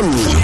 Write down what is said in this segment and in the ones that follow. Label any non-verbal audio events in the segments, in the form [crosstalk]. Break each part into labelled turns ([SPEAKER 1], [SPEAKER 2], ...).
[SPEAKER 1] León.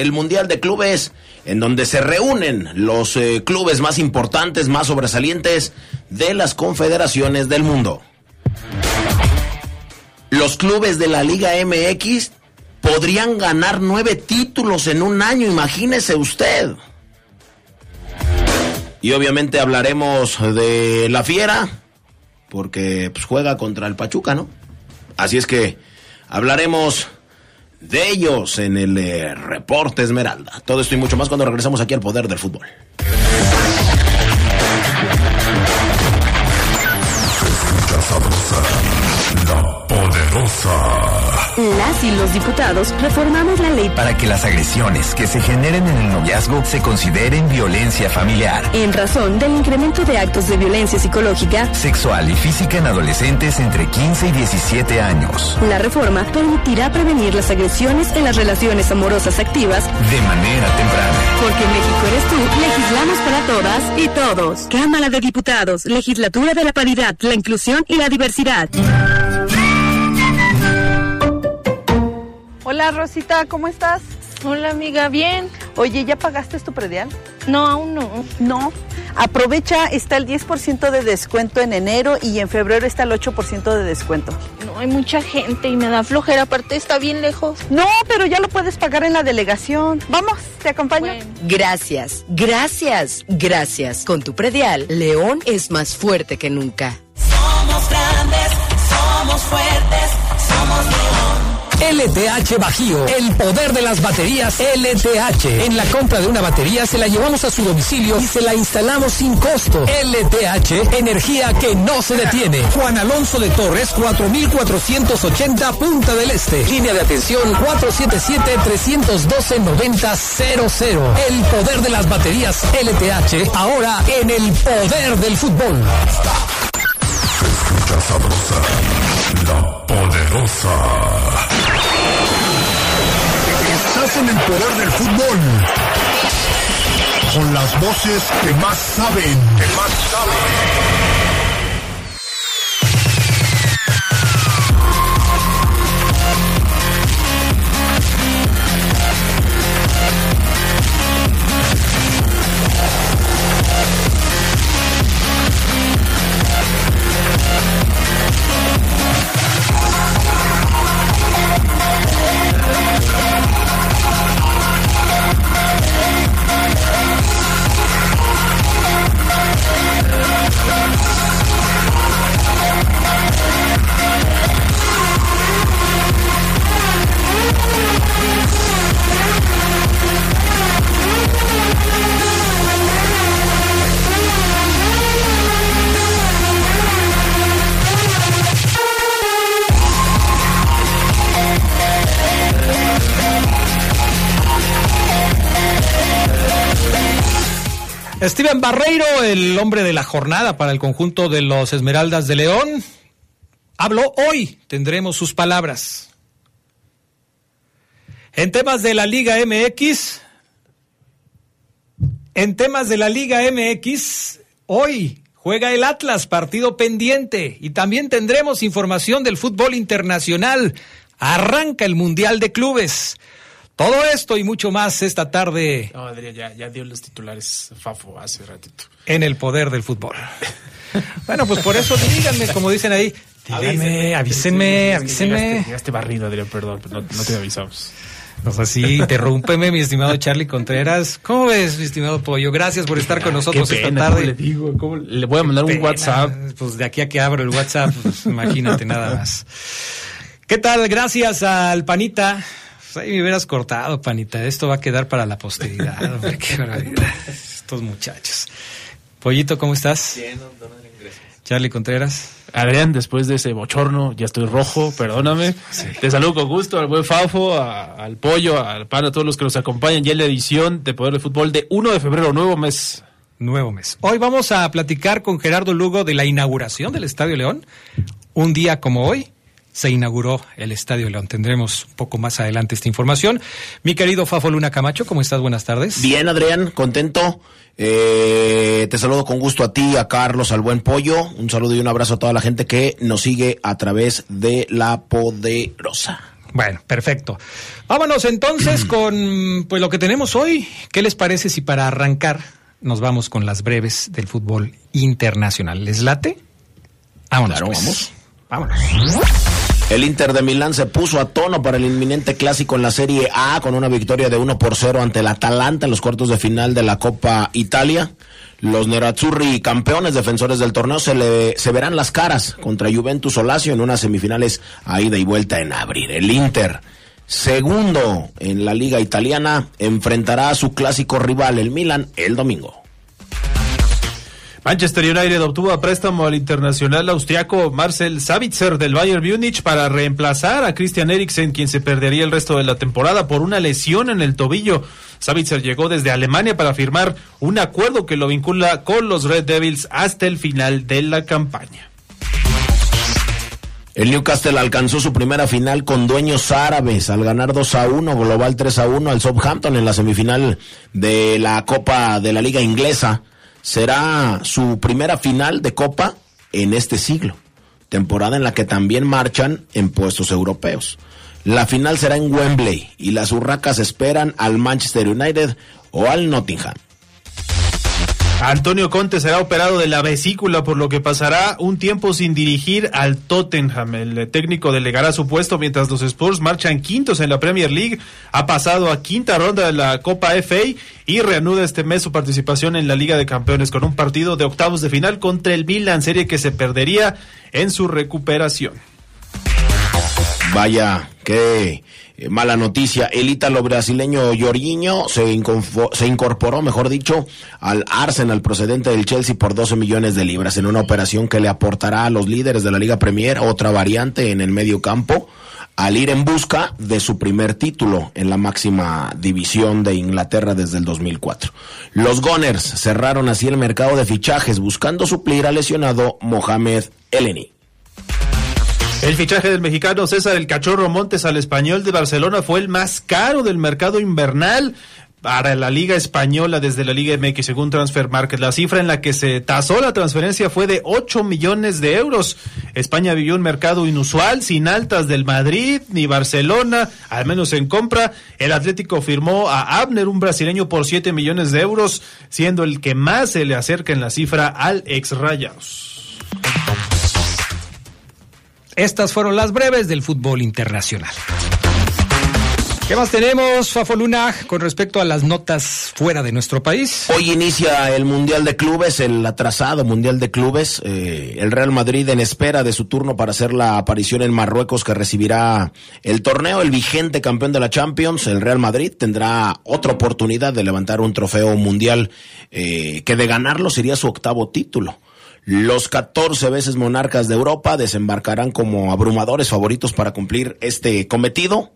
[SPEAKER 1] El
[SPEAKER 2] Mundial de Clubes, en donde se reúnen los eh, clubes más importantes, más sobresalientes de las confederaciones del mundo. Los clubes de la Liga MX podrían ganar nueve títulos en un año, imagínese usted. Y obviamente hablaremos de la Fiera, porque pues, juega contra el Pachuca, ¿no? Así es que hablaremos de ellos en el eh, reporte Esmeralda. Todo esto y mucho más cuando regresamos aquí al poder del fútbol.
[SPEAKER 3] Las y los diputados reformamos la ley
[SPEAKER 4] para que las agresiones que se generen en el noviazgo se consideren violencia familiar.
[SPEAKER 3] En razón del incremento de actos de violencia psicológica,
[SPEAKER 4] sexual y física en adolescentes entre 15 y 17 años.
[SPEAKER 3] La reforma permitirá prevenir las agresiones en las relaciones amorosas activas
[SPEAKER 4] de manera temprana.
[SPEAKER 3] Porque México eres tú, legislamos para todas y todos. Cámara de Diputados, Legislatura de la Paridad, la Inclusión y la Diversidad.
[SPEAKER 5] Hola Rosita, ¿cómo estás?
[SPEAKER 6] Hola amiga, bien.
[SPEAKER 5] Oye, ¿ya pagaste tu predial?
[SPEAKER 6] No, aún no.
[SPEAKER 5] No. Aprovecha, está el 10% de descuento en enero y en febrero está el 8% de descuento.
[SPEAKER 6] No, hay mucha gente y me da flojera, aparte está bien lejos.
[SPEAKER 5] No, pero ya lo puedes pagar en la delegación. Vamos, te acompaño.
[SPEAKER 7] Gracias, gracias, gracias. Con tu predial, León es más fuerte que nunca.
[SPEAKER 8] Somos grandes, somos fuertes, somos León.
[SPEAKER 9] LTH Bajío, el poder de las baterías LTH. En la compra de una batería se la llevamos a su domicilio y se la instalamos sin costo. LTH, energía que no se detiene. Juan Alonso de Torres, 4480 Punta del Este. Línea de atención 477-312-9000. El poder de las baterías LTH, ahora en el poder del fútbol.
[SPEAKER 10] Se escucha sabrosa, la poderosa. En el poder del fútbol. Con las voces que más saben. Que más saben.
[SPEAKER 9] Steven Barreiro, el hombre de la jornada para el conjunto de los Esmeraldas de León, habló hoy. Tendremos sus palabras. En temas de la Liga MX,
[SPEAKER 11] En temas de la Liga MX, hoy juega el Atlas, partido pendiente, y también tendremos información del fútbol internacional. Arranca el Mundial de Clubes. Todo esto y mucho más esta tarde.
[SPEAKER 12] No, Adrián, ya, ya dio los titulares Fafo hace ratito.
[SPEAKER 11] En el poder del fútbol. bueno, pues por eso díganme, como dicen ahí, díganme, avísenme, avísenme.
[SPEAKER 12] Llegaste, llegaste barrido, Adrián, perdón, no, no te avisamos.
[SPEAKER 11] O sea, sí, interrúmpeme, mi estimado Charlie Contreras. ¿Cómo ves, mi estimado Pollo? Gracias por estar con nosotros
[SPEAKER 12] Qué pena,
[SPEAKER 11] esta tarde.
[SPEAKER 12] ¿cómo le digo? ¿Cómo le voy a mandar un
[SPEAKER 11] Pena.
[SPEAKER 12] WhatsApp?
[SPEAKER 11] Pues de aquí a que abro el WhatsApp, pues, imagínate nada más. ¿Qué tal? Gracias al Panita. Pues ahí me hubieras cortado, Panita. Esto va a quedar para la posteridad. hombre, [laughs] qué barbaridad. Estos muchachos. Pollito, ¿cómo estás? Charlie Contreras.
[SPEAKER 12] Adrián, después de ese bochorno, ya estoy rojo, perdóname. Te saludo con gusto al buen Fafo, a- al Pollo, al Pan, a todos los que nos acompañan ya en la edición de Poder de Fútbol de 1 de febrero, nuevo mes.
[SPEAKER 11] Nuevo mes. Hoy vamos a platicar con Gerardo Lugo de la inauguración del Estadio León. Un día como hoy se inauguró el Estadio León. Tendremos un poco más adelante esta información. Mi querido Fafo Luna Camacho, ¿cómo estás? Buenas tardes.
[SPEAKER 2] Bien, Adrián, contento. Eh, te saludo con gusto a ti, a Carlos, al buen pollo. Un saludo y un abrazo a toda la gente que nos sigue a través de La Poderosa.
[SPEAKER 11] Bueno, perfecto. Vámonos entonces [clears throat] con pues lo que tenemos hoy. ¿Qué les parece si para arrancar nos vamos con las breves del fútbol internacional? ¿Les late? Vámonos.
[SPEAKER 2] Claro,
[SPEAKER 11] pues.
[SPEAKER 2] vamos.
[SPEAKER 11] Vámonos.
[SPEAKER 2] El Inter de Milán se puso a tono para el inminente clásico en la Serie A con una victoria de 1 por 0 ante el Atalanta en los cuartos de final de la Copa Italia. Los Nerazzurri, campeones defensores del torneo, se, le, se verán las caras contra Juventus o en unas semifinales a ida y vuelta en abril. El Inter, segundo en la liga italiana, enfrentará a su clásico rival, el Milan, el domingo.
[SPEAKER 12] Manchester United obtuvo a préstamo al internacional austriaco Marcel Savitzer del Bayern Múnich para reemplazar a Christian Eriksen, quien se perdería el resto de la temporada por una lesión en el tobillo. Savitzer llegó desde Alemania para firmar un acuerdo que lo vincula con los Red Devils hasta el final de la campaña.
[SPEAKER 2] El Newcastle alcanzó su primera final con dueños árabes al ganar 2 a 1, global 3 a 1 al Southampton en la semifinal de la Copa de la Liga Inglesa. Será su primera final de Copa en este siglo, temporada en la que también marchan en puestos europeos. La final será en Wembley y las urracas esperan al Manchester United o al Nottingham.
[SPEAKER 12] Antonio Conte será operado de la vesícula, por lo que pasará un tiempo sin dirigir al Tottenham. El técnico delegará su puesto mientras los Spurs marchan quintos en la Premier League. Ha pasado a quinta ronda de la Copa FA y reanuda este mes su participación en la Liga de Campeones con un partido de octavos de final contra el Milan, serie que se perdería en su recuperación.
[SPEAKER 2] Vaya, qué eh, mala noticia. El ítalo brasileño Jorginho se, se incorporó, mejor dicho, al Arsenal procedente del Chelsea por 12 millones de libras en una operación que le aportará a los líderes de la Liga Premier otra variante en el medio campo al ir en busca de su primer título en la máxima división de Inglaterra desde el 2004. Los Gunners cerraron así el mercado de fichajes buscando suplir al lesionado Mohamed Eleni.
[SPEAKER 12] El fichaje del mexicano César El Cachorro Montes al español de Barcelona fue el más caro del mercado invernal para la Liga Española desde la Liga MX, según Transfer Market. La cifra en la que se tasó la transferencia fue de 8 millones de euros. España vivió un mercado inusual, sin altas del Madrid ni Barcelona, al menos en compra. El Atlético firmó a Abner, un brasileño, por 7 millones de euros, siendo el que más se le acerca en la cifra al ex Rayados.
[SPEAKER 11] Estas fueron las breves del fútbol internacional. ¿Qué más tenemos, Fafo Luna, con respecto a las notas fuera de nuestro país?
[SPEAKER 2] Hoy inicia el Mundial de Clubes, el atrasado Mundial de Clubes. Eh, el Real Madrid en espera de su turno para hacer la aparición en Marruecos que recibirá el torneo. El vigente campeón de la Champions, el Real Madrid, tendrá otra oportunidad de levantar un trofeo mundial eh, que de ganarlo sería su octavo título. Los 14 veces monarcas de Europa desembarcarán como abrumadores favoritos para cumplir este cometido.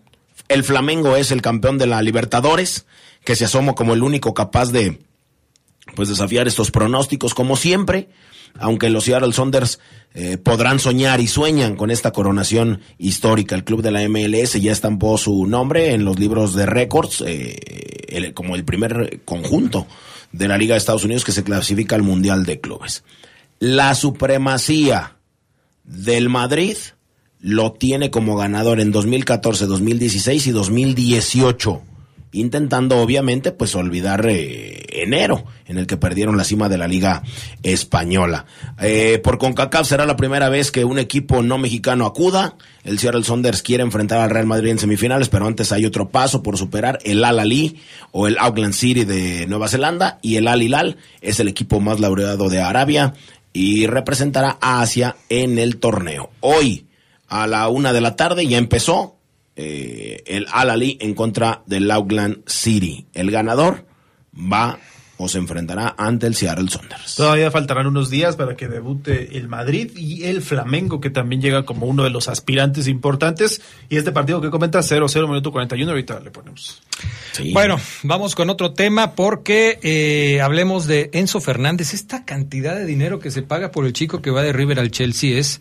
[SPEAKER 2] El Flamengo es el campeón de la Libertadores, que se asoma como el único capaz de pues desafiar estos pronósticos como siempre, aunque los Seattle Saunders eh, podrán soñar y sueñan con esta coronación histórica. El club de la MLS ya estampó su nombre en los libros de récords eh, como el primer conjunto de la Liga de Estados Unidos que se clasifica al Mundial de Clubes. La supremacía del Madrid lo tiene como ganador en 2014, 2016 y 2018 intentando obviamente pues olvidar eh, enero en el que perdieron la cima de la liga española. Eh, por CONCACAF será la primera vez que un equipo no mexicano acuda. El Seattle Saunders quiere enfrentar al Real Madrid en semifinales, pero antes hay otro paso por superar el Al Ali o el Auckland City de Nueva Zelanda y el Al Hilal es el equipo más laureado de Arabia y representará a Asia en el torneo. Hoy a la una de la tarde ya empezó eh, el Al-Ali en contra del Auckland City. El ganador va o se enfrentará ante el Seattle Saunders.
[SPEAKER 12] Todavía faltarán unos días para que debute el Madrid y el Flamengo, que también llega como uno de los aspirantes importantes. Y este partido que comenta 0-0, minuto 41, ahorita le ponemos.
[SPEAKER 11] Bueno, vamos con otro tema porque eh, hablemos de Enzo Fernández. Esta cantidad de dinero que se paga por el chico que va de River al Chelsea es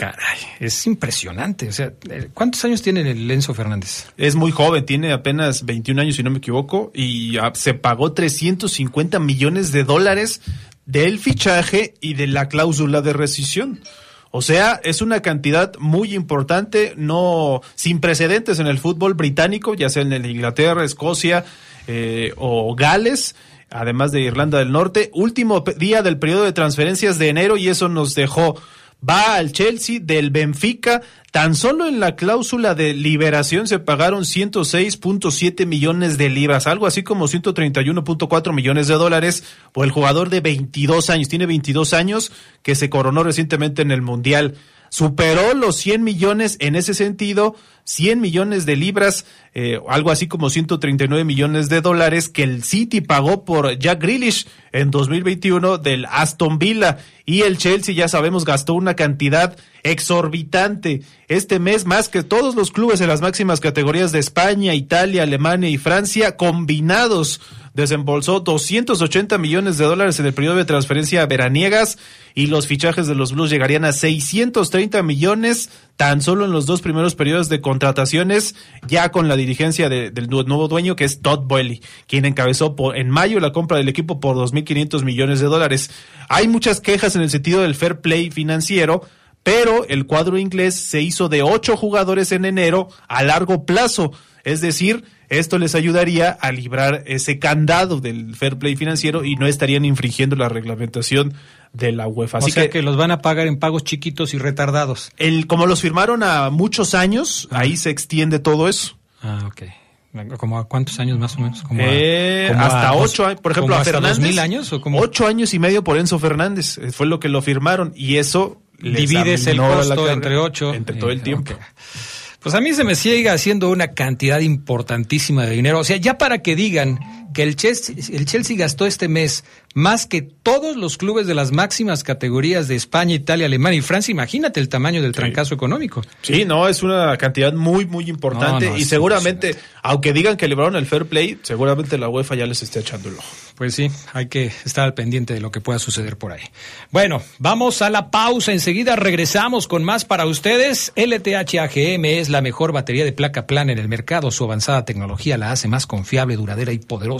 [SPEAKER 11] Caray, es impresionante. O sea, ¿cuántos años tiene el Fernández?
[SPEAKER 12] Es muy joven, tiene apenas 21 años, si no me equivoco, y se pagó 350 millones de dólares del fichaje y de la cláusula de rescisión. O sea, es una cantidad muy importante, no sin precedentes en el fútbol británico, ya sea en Inglaterra, Escocia eh, o Gales además de Irlanda del Norte. Último día del periodo de transferencias de enero y eso nos dejó va al Chelsea del Benfica. Tan solo en la cláusula de liberación se pagaron 106.7 millones de libras, algo así como 131.4 millones de dólares por el jugador de 22 años. Tiene 22 años que se coronó recientemente en el Mundial superó los 100 millones en ese sentido, 100 millones de libras, eh, algo así como 139 millones de dólares que el City pagó por Jack Grealish en 2021 del Aston Villa. Y el Chelsea ya sabemos gastó una cantidad exorbitante. Este mes más que todos los clubes en las máximas categorías de España, Italia, Alemania y Francia combinados desembolsó 280 millones de dólares en el periodo de transferencia veraniegas y los fichajes de los Blues llegarían a 630 millones tan solo en los dos primeros periodos de contrataciones, ya con la dirigencia del nuevo dueño que es Todd Boehly, quien encabezó en mayo la compra del equipo por 2.500 millones de dólares. Hay muchas quejas en el sentido del fair play financiero, pero el cuadro inglés se hizo de ocho jugadores en enero a largo plazo, es decir, esto les ayudaría a librar ese candado del fair play financiero y no estarían infringiendo la reglamentación de la UEFA.
[SPEAKER 11] Así o sea que, los van a pagar en pagos chiquitos y retardados.
[SPEAKER 12] El, como los firmaron a muchos años, ahí se extiende todo eso.
[SPEAKER 11] Ah, ok. ¿Como a cuántos años más o menos?
[SPEAKER 12] Como eh, hasta ocho años. Por ejemplo, a Fernández.
[SPEAKER 11] mil años? ¿o
[SPEAKER 12] Ocho años y medio por Enzo Fernández. Eh, fue lo que lo firmaron. Y eso.
[SPEAKER 11] Divides el costo entre ocho.
[SPEAKER 12] Entre todo el eh, tiempo.
[SPEAKER 11] Pues a mí se me sigue haciendo una cantidad importantísima de dinero. O sea, ya para que digan que el Chelsea, el Chelsea gastó este mes más que todos los clubes de las máximas categorías de España, Italia, Alemania y Francia, imagínate el tamaño del trancazo económico.
[SPEAKER 12] Sí, no, es una cantidad muy, muy importante y seguramente, aunque digan que libraron el fair play, seguramente la UEFA ya les está echando el ojo.
[SPEAKER 11] Pues sí, hay que estar al pendiente de lo que pueda suceder por ahí. Bueno, vamos a la pausa, enseguida regresamos con más para ustedes. LTH AGM es la mejor batería de placa plana en el mercado, su avanzada tecnología la hace más confiable, duradera y poderosa,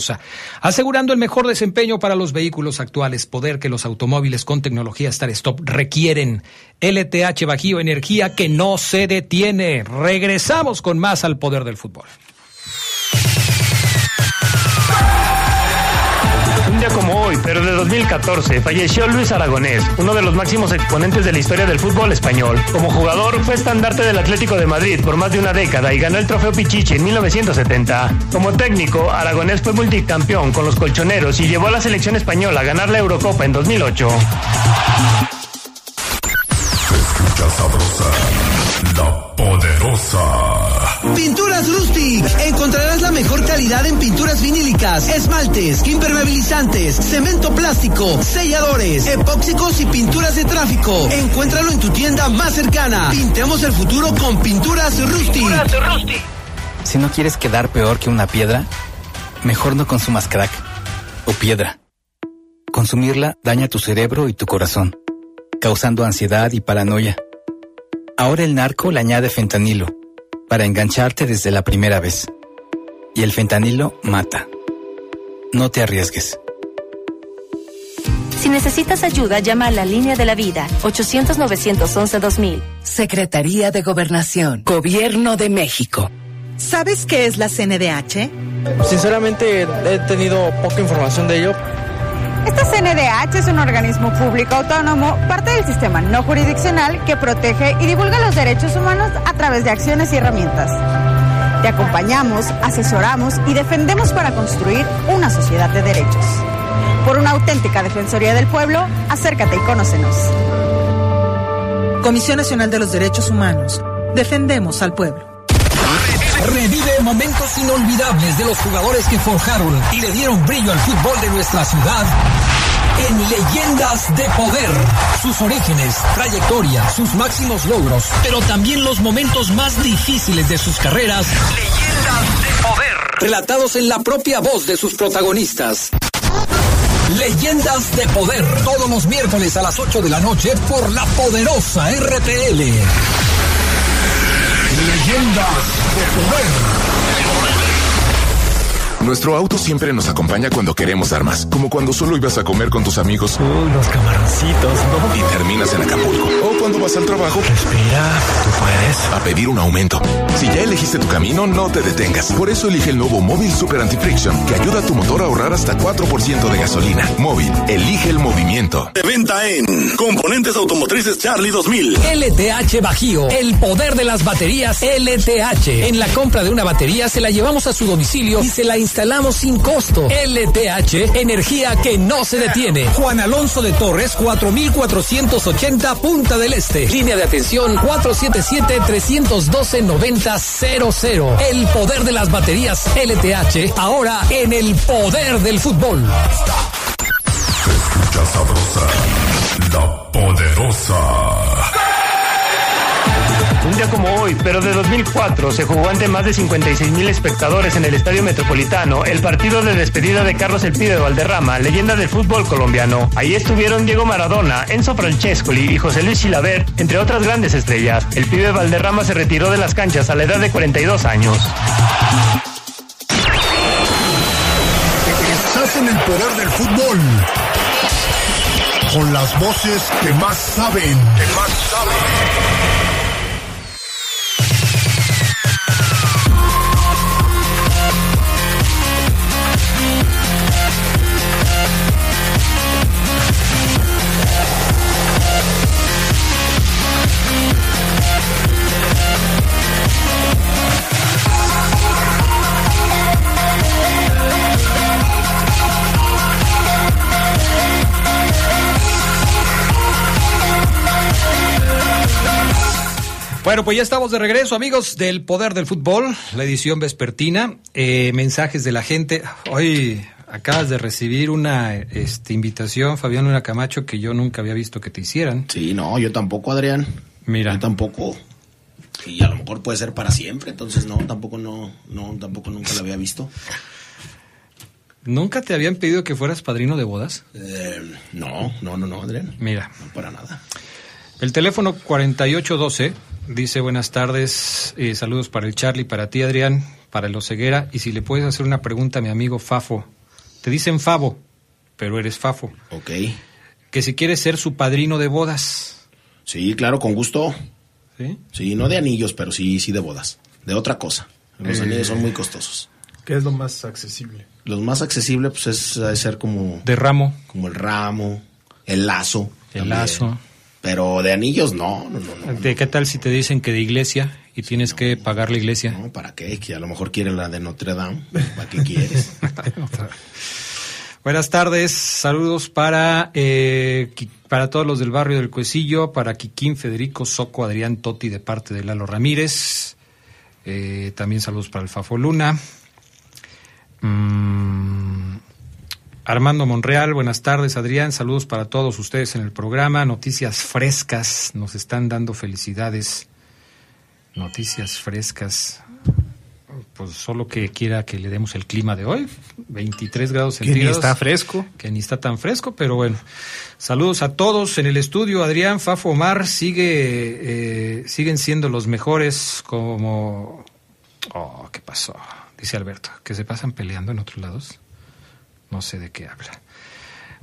[SPEAKER 11] asegurando el mejor desempeño para los vehículos actuales, poder que los automóviles con tecnología Star Stop requieren. LTH Bajío, energía que no se detiene. Regresamos con más al poder del fútbol.
[SPEAKER 13] Pero de 2014, falleció Luis Aragonés, uno de los máximos exponentes de la historia del fútbol español. Como jugador, fue estandarte del Atlético de Madrid por más de una década y ganó el trofeo Pichichi en 1970. Como técnico, Aragonés fue multicampeón con los colchoneros y llevó a la selección española a ganar la Eurocopa en 2008.
[SPEAKER 10] la poderosa.
[SPEAKER 14] Pinturas Rusty. Encontrarás la mejor calidad en pinturas vinílicas, esmaltes, impermeabilizantes, cemento plástico, selladores, epóxicos y pinturas de tráfico. Encuéntralo en tu tienda más cercana. Pintemos el futuro con Pinturas Rusty. Pinturas Rusty.
[SPEAKER 15] Si no quieres quedar peor que una piedra, mejor no consumas crack o piedra. Consumirla daña tu cerebro y tu corazón, causando ansiedad y paranoia. Ahora el narco le añade fentanilo para engancharte desde la primera vez. Y el fentanilo mata. No te arriesgues.
[SPEAKER 3] Si necesitas ayuda, llama a la línea de la vida 800-911-2000.
[SPEAKER 7] Secretaría de Gobernación, Gobierno de México.
[SPEAKER 16] ¿Sabes qué es la CNDH?
[SPEAKER 17] Sinceramente he tenido poca información de ello.
[SPEAKER 18] Esta CNDH es un organismo público autónomo, parte del sistema no jurisdiccional que protege y divulga los derechos humanos a través de acciones y herramientas. Te acompañamos, asesoramos y defendemos para construir una sociedad de derechos. Por una auténtica Defensoría del Pueblo, acércate y conócenos.
[SPEAKER 16] Comisión Nacional de los Derechos Humanos. Defendemos al pueblo.
[SPEAKER 9] Momentos inolvidables de los jugadores que forjaron y le dieron brillo al fútbol de nuestra ciudad en Leyendas de Poder. Sus orígenes, trayectoria, sus máximos logros, pero también los momentos más difíciles de sus carreras. Leyendas de Poder. Relatados en la propia voz de sus protagonistas. Leyendas de Poder, todos los miércoles a las 8 de la noche por la poderosa RTL.
[SPEAKER 10] Leyendas de poder.
[SPEAKER 1] Nuestro auto siempre nos acompaña cuando queremos armas, como cuando solo ibas a comer con tus amigos.
[SPEAKER 17] Uy, los camaroncitos, ¿no?
[SPEAKER 1] Y terminas en Acapulco. O cuando vas al trabajo.
[SPEAKER 17] Respira, tú puedes.
[SPEAKER 1] A pedir un aumento. Si ya elegiste tu camino, no te detengas. Por eso elige el nuevo Móvil Super Anti-Friction, que ayuda a tu motor a ahorrar hasta 4% de gasolina. Móvil, elige el movimiento.
[SPEAKER 10] De venta en Componentes Automotrices Charlie 2000.
[SPEAKER 9] LTH Bajío, el poder de las baterías LTH. En la compra de una batería se la llevamos a su domicilio y se la instalamos sin costo. LTH, energía que no se detiene. Juan Alonso de Torres, 4480 Punta del Este. Línea de atención 477-312-9000. El poder de las baterías LTH, ahora en el poder del fútbol.
[SPEAKER 10] Se escucha sabrosa, la poderosa.
[SPEAKER 13] Como hoy, pero de 2004, se jugó ante más de 56 mil espectadores en el Estadio Metropolitano el partido de despedida de Carlos El Pibe Valderrama, leyenda del fútbol colombiano. Ahí estuvieron Diego Maradona, Enzo Francescoli y José Luis Chilavert, entre otras grandes estrellas. El Pibe Valderrama se retiró de las canchas a la edad de 42 años.
[SPEAKER 10] Estás en el poder del fútbol. Con las voces. Que más saben.
[SPEAKER 11] Bueno, pues ya estamos de regreso, amigos del Poder del Fútbol, la edición vespertina. Eh, mensajes de la gente. Hoy acabas de recibir una este, invitación, Fabián Luna Camacho, que yo nunca había visto que te hicieran.
[SPEAKER 2] Sí, no, yo tampoco, Adrián.
[SPEAKER 11] Mira.
[SPEAKER 2] Yo tampoco. Y a lo mejor puede ser para siempre, entonces no, tampoco no, no, tampoco nunca lo había visto.
[SPEAKER 11] ¿Nunca te habían pedido que fueras padrino de bodas?
[SPEAKER 2] Eh, no, no, no, no, Adrián.
[SPEAKER 11] Mira.
[SPEAKER 2] No para nada.
[SPEAKER 11] El teléfono 4812 dice buenas tardes, eh, saludos para el Charlie, para ti Adrián, para el Oceguera, y si le puedes hacer una pregunta a mi amigo Fafo. Te dicen Favo, pero eres Fafo.
[SPEAKER 2] Ok.
[SPEAKER 11] Que si quieres ser su padrino de bodas.
[SPEAKER 2] Sí, claro, con gusto.
[SPEAKER 11] ¿Sí?
[SPEAKER 2] Sí, no de anillos, pero sí, sí de bodas. De otra cosa. Los
[SPEAKER 12] Eh.
[SPEAKER 2] anillos son muy costosos.
[SPEAKER 12] ¿Qué es lo más accesible?
[SPEAKER 2] Los más accesibles, pues es de ser como.
[SPEAKER 11] De ramo.
[SPEAKER 2] Como el ramo, el lazo.
[SPEAKER 11] El
[SPEAKER 2] también.
[SPEAKER 11] lazo.
[SPEAKER 2] Pero de anillos, no, no, no. no.
[SPEAKER 11] ¿De qué tal si te dicen que de iglesia y tienes que pagar la iglesia?
[SPEAKER 2] No, ¿para qué? Que a lo mejor quieren la de Notre Dame. ¿Para qué quieres? [laughs]
[SPEAKER 11] Buenas tardes, saludos para, eh, para todos los del barrio del Cuecillo, para Quiquín, Federico, Soco, Adrián Toti de parte de Lalo Ramírez. Eh, también saludos para el Fafo Luna. Mm, Armando Monreal, buenas tardes Adrián, saludos para todos ustedes en el programa. Noticias frescas, nos están dando felicidades. Noticias frescas. Pues solo que quiera que le demos el clima de hoy, 23 grados
[SPEAKER 12] Que ni
[SPEAKER 11] centígrados.
[SPEAKER 12] está fresco.
[SPEAKER 11] Que ni está tan fresco, pero bueno. Saludos a todos en el estudio. Adrián, Fafo, Omar, sigue, eh, siguen siendo los mejores como... Oh, ¿qué pasó? Dice Alberto, que se pasan peleando en otros lados. No sé de qué habla.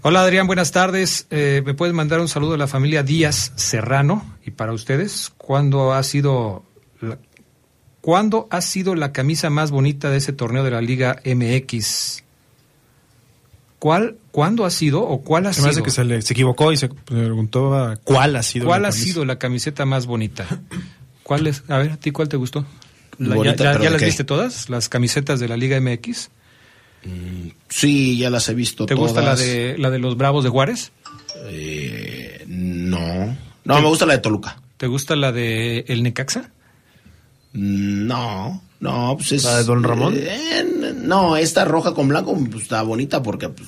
[SPEAKER 11] Hola Adrián, buenas tardes. Eh, ¿Me puedes mandar un saludo de la familia Díaz Serrano? Y para ustedes, ¿cuándo ha sido la, ¿cuándo ha sido la camisa más bonita de ese torneo de la Liga MX? ¿Cuál, ¿Cuándo ha sido o cuál ha
[SPEAKER 12] Se me
[SPEAKER 11] sido?
[SPEAKER 12] hace que se, le- se equivocó y se preguntó a cuál ha sido.
[SPEAKER 11] ¿Cuál
[SPEAKER 12] la
[SPEAKER 11] ha
[SPEAKER 12] camisa.
[SPEAKER 11] sido la camiseta más bonita? ¿Cuál es? A ver, ¿a ti cuál te gustó? La-
[SPEAKER 2] Bonita,
[SPEAKER 11] ¿Ya, ya-
[SPEAKER 2] pero
[SPEAKER 11] ya
[SPEAKER 2] ¿de
[SPEAKER 11] las
[SPEAKER 2] qué?
[SPEAKER 11] viste todas? ¿Las camisetas de la Liga MX?
[SPEAKER 2] Sí, ya las he visto
[SPEAKER 11] ¿Te
[SPEAKER 2] todas.
[SPEAKER 11] gusta la de, la de los Bravos de Juárez?
[SPEAKER 2] Eh, no. No, me gusta la de Toluca.
[SPEAKER 11] ¿Te gusta la de El Necaxa?
[SPEAKER 2] No, no, pues es...
[SPEAKER 12] ¿La de Don Ramón?
[SPEAKER 2] Eh, no, esta roja con blanco pues, está bonita porque pues,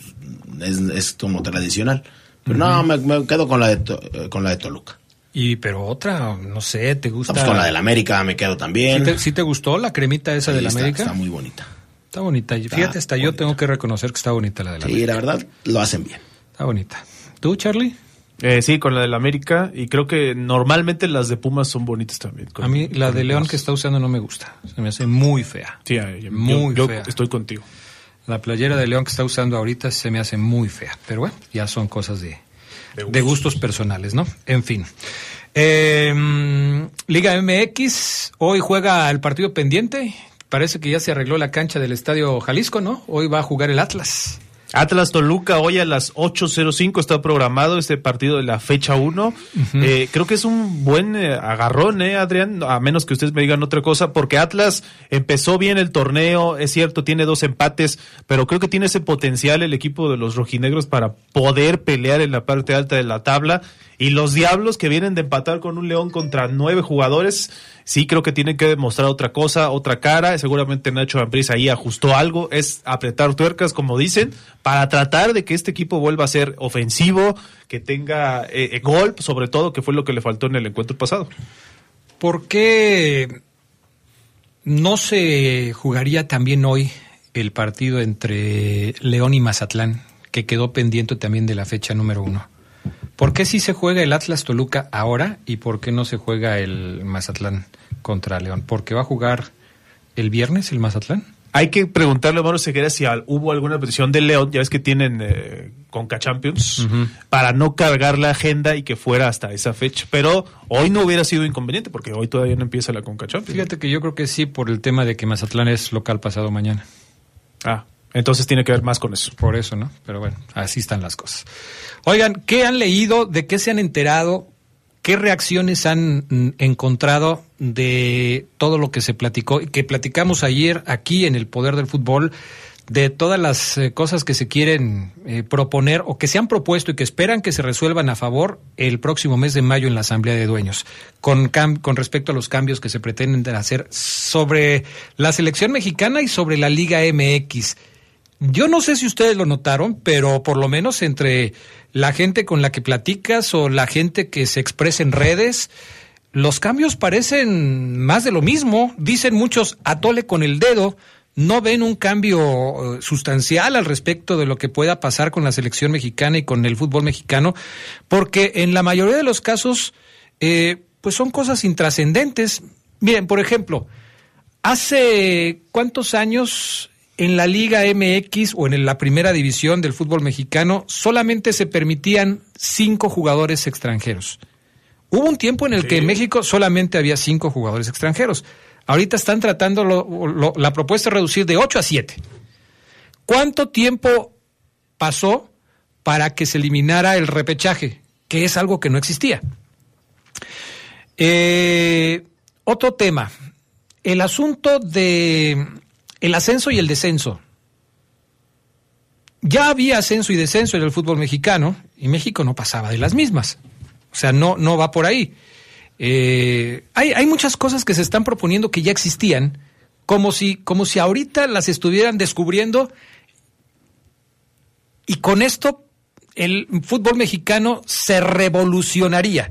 [SPEAKER 2] es, es como tradicional. Pero no, me, me quedo con la de, To- eh, con la de Toluca.
[SPEAKER 11] Y pero otra, no sé, ¿te gusta?
[SPEAKER 2] No, pues con la de la América me quedo también.
[SPEAKER 11] ¿Sí te, sí te gustó la cremita esa
[SPEAKER 2] Sí,
[SPEAKER 11] de la
[SPEAKER 2] está-
[SPEAKER 11] América?
[SPEAKER 2] Está muy bonita.
[SPEAKER 11] Está bonita. Fíjate, hasta yo tengo que reconocer que está bonita la de la
[SPEAKER 2] Sí,
[SPEAKER 11] América.
[SPEAKER 2] la verdad, lo hacen bien.
[SPEAKER 11] Está bonita. ¿Tú, Charlie?
[SPEAKER 12] Eh, sí, con la del América. Y creo que normalmente las de Pumas son bonitas también. con-
[SPEAKER 11] A mí la de León que está usando no me gusta. Se me hace muy fea.
[SPEAKER 12] Sí, yo-
[SPEAKER 11] muy
[SPEAKER 12] yo,
[SPEAKER 11] fea.
[SPEAKER 12] estoy contigo.
[SPEAKER 11] La playera de León que está usando ahorita se me hace muy fea. Pero bueno, ya son cosas de, de gustos personales, ¿no? En fin. Eh, Liga MX, hoy juega el partido pendiente. Parece que ya se arregló la cancha del Estadio Jalisco, ¿no? Hoy va a jugar el Atlas.
[SPEAKER 12] Atlas Toluca hoy a las 8.05 está programado este partido de la fecha 1. Eh, creo que es un buen eh, agarrón, ¿eh, Adrián? A menos que ustedes me digan otra cosa, porque Atlas empezó bien el torneo, es cierto, tiene dos empates, pero creo que tiene ese potencial el equipo de los rojinegros para poder pelear en la parte alta de la tabla. Y los Diablos que vienen de empatar con un León contra nueve jugadores, sí creo que tienen que demostrar otra cosa, otra cara. Seguramente Nacho Ambriz ahí ajustó algo, es apretar tuercas, como dicen, para tratar de que este equipo vuelva a ser ofensivo, que tenga eh, eh, gol, sobre todo, que fue lo que le faltó en el encuentro pasado.
[SPEAKER 11] ¿Por qué no se jugaría también hoy el partido entre León y Mazatlán, que quedó pendiente también de la fecha número uno? ¿Por qué sí se juega el Atlas Toluca ahora y por qué no se juega el Mazatlán contra León? ¿Porque va a jugar el viernes el Mazatlán?
[SPEAKER 12] Hay que preguntarle a Mauro Ceguera si hubo alguna petición de León, ya ves que tienen eh, Conca Champions, para no cargar la agenda y que fuera hasta esa fecha. Pero hoy no hubiera sido inconveniente, porque hoy todavía no empieza la Conca Champions.
[SPEAKER 11] Fíjate que yo creo que sí por el tema de que Mazatlán es local pasado mañana.
[SPEAKER 12] Ah, entonces tiene que ver más con eso.
[SPEAKER 11] Por eso, ¿no? Pero bueno, así están las cosas. Oigan, ¿qué han leído? ¿De qué se han enterado? ¿Qué reacciones han mm, encontrado de todo lo que se platicó y que platicamos ayer aquí en el Poder del Fútbol? De todas las eh, cosas que se quieren eh, proponer o que se han propuesto y que esperan que se resuelvan a favor el próximo mes de mayo en la Asamblea de Dueños, con, con respecto a los cambios que se pretenden hacer sobre la selección mexicana y sobre la Liga MX. Yo no sé si ustedes lo notaron, pero por lo menos entre la gente con la que platicas o la gente que se expresa en redes, los cambios parecen más de lo mismo. Dicen muchos, atole con el dedo, no ven un cambio eh, sustancial al respecto de lo que pueda pasar con la selección mexicana y con el fútbol mexicano, porque en la mayoría de los casos, eh, pues son cosas intrascendentes. Miren, por ejemplo, hace cuántos años en la Liga MX o en la primera división del fútbol mexicano solamente se permitían cinco jugadores extranjeros. Hubo un tiempo en el que en México solamente había cinco jugadores extranjeros. Ahorita están tratando lo- lo- la propuesta de reducir de ocho a siete. ¿Cuánto tiempo pasó para que se eliminara el repechaje? Que es algo que no existía. Eh, otro tema, el asunto de el ascenso y el descenso. Ya había ascenso y descenso en el fútbol mexicano y México no pasaba de las mismas. O sea, no, no va por ahí. Eh, hay, hay muchas cosas que se están proponiendo que ya existían, como si, como si ahorita las estuvieran descubriendo y con esto el fútbol mexicano se revolucionaría.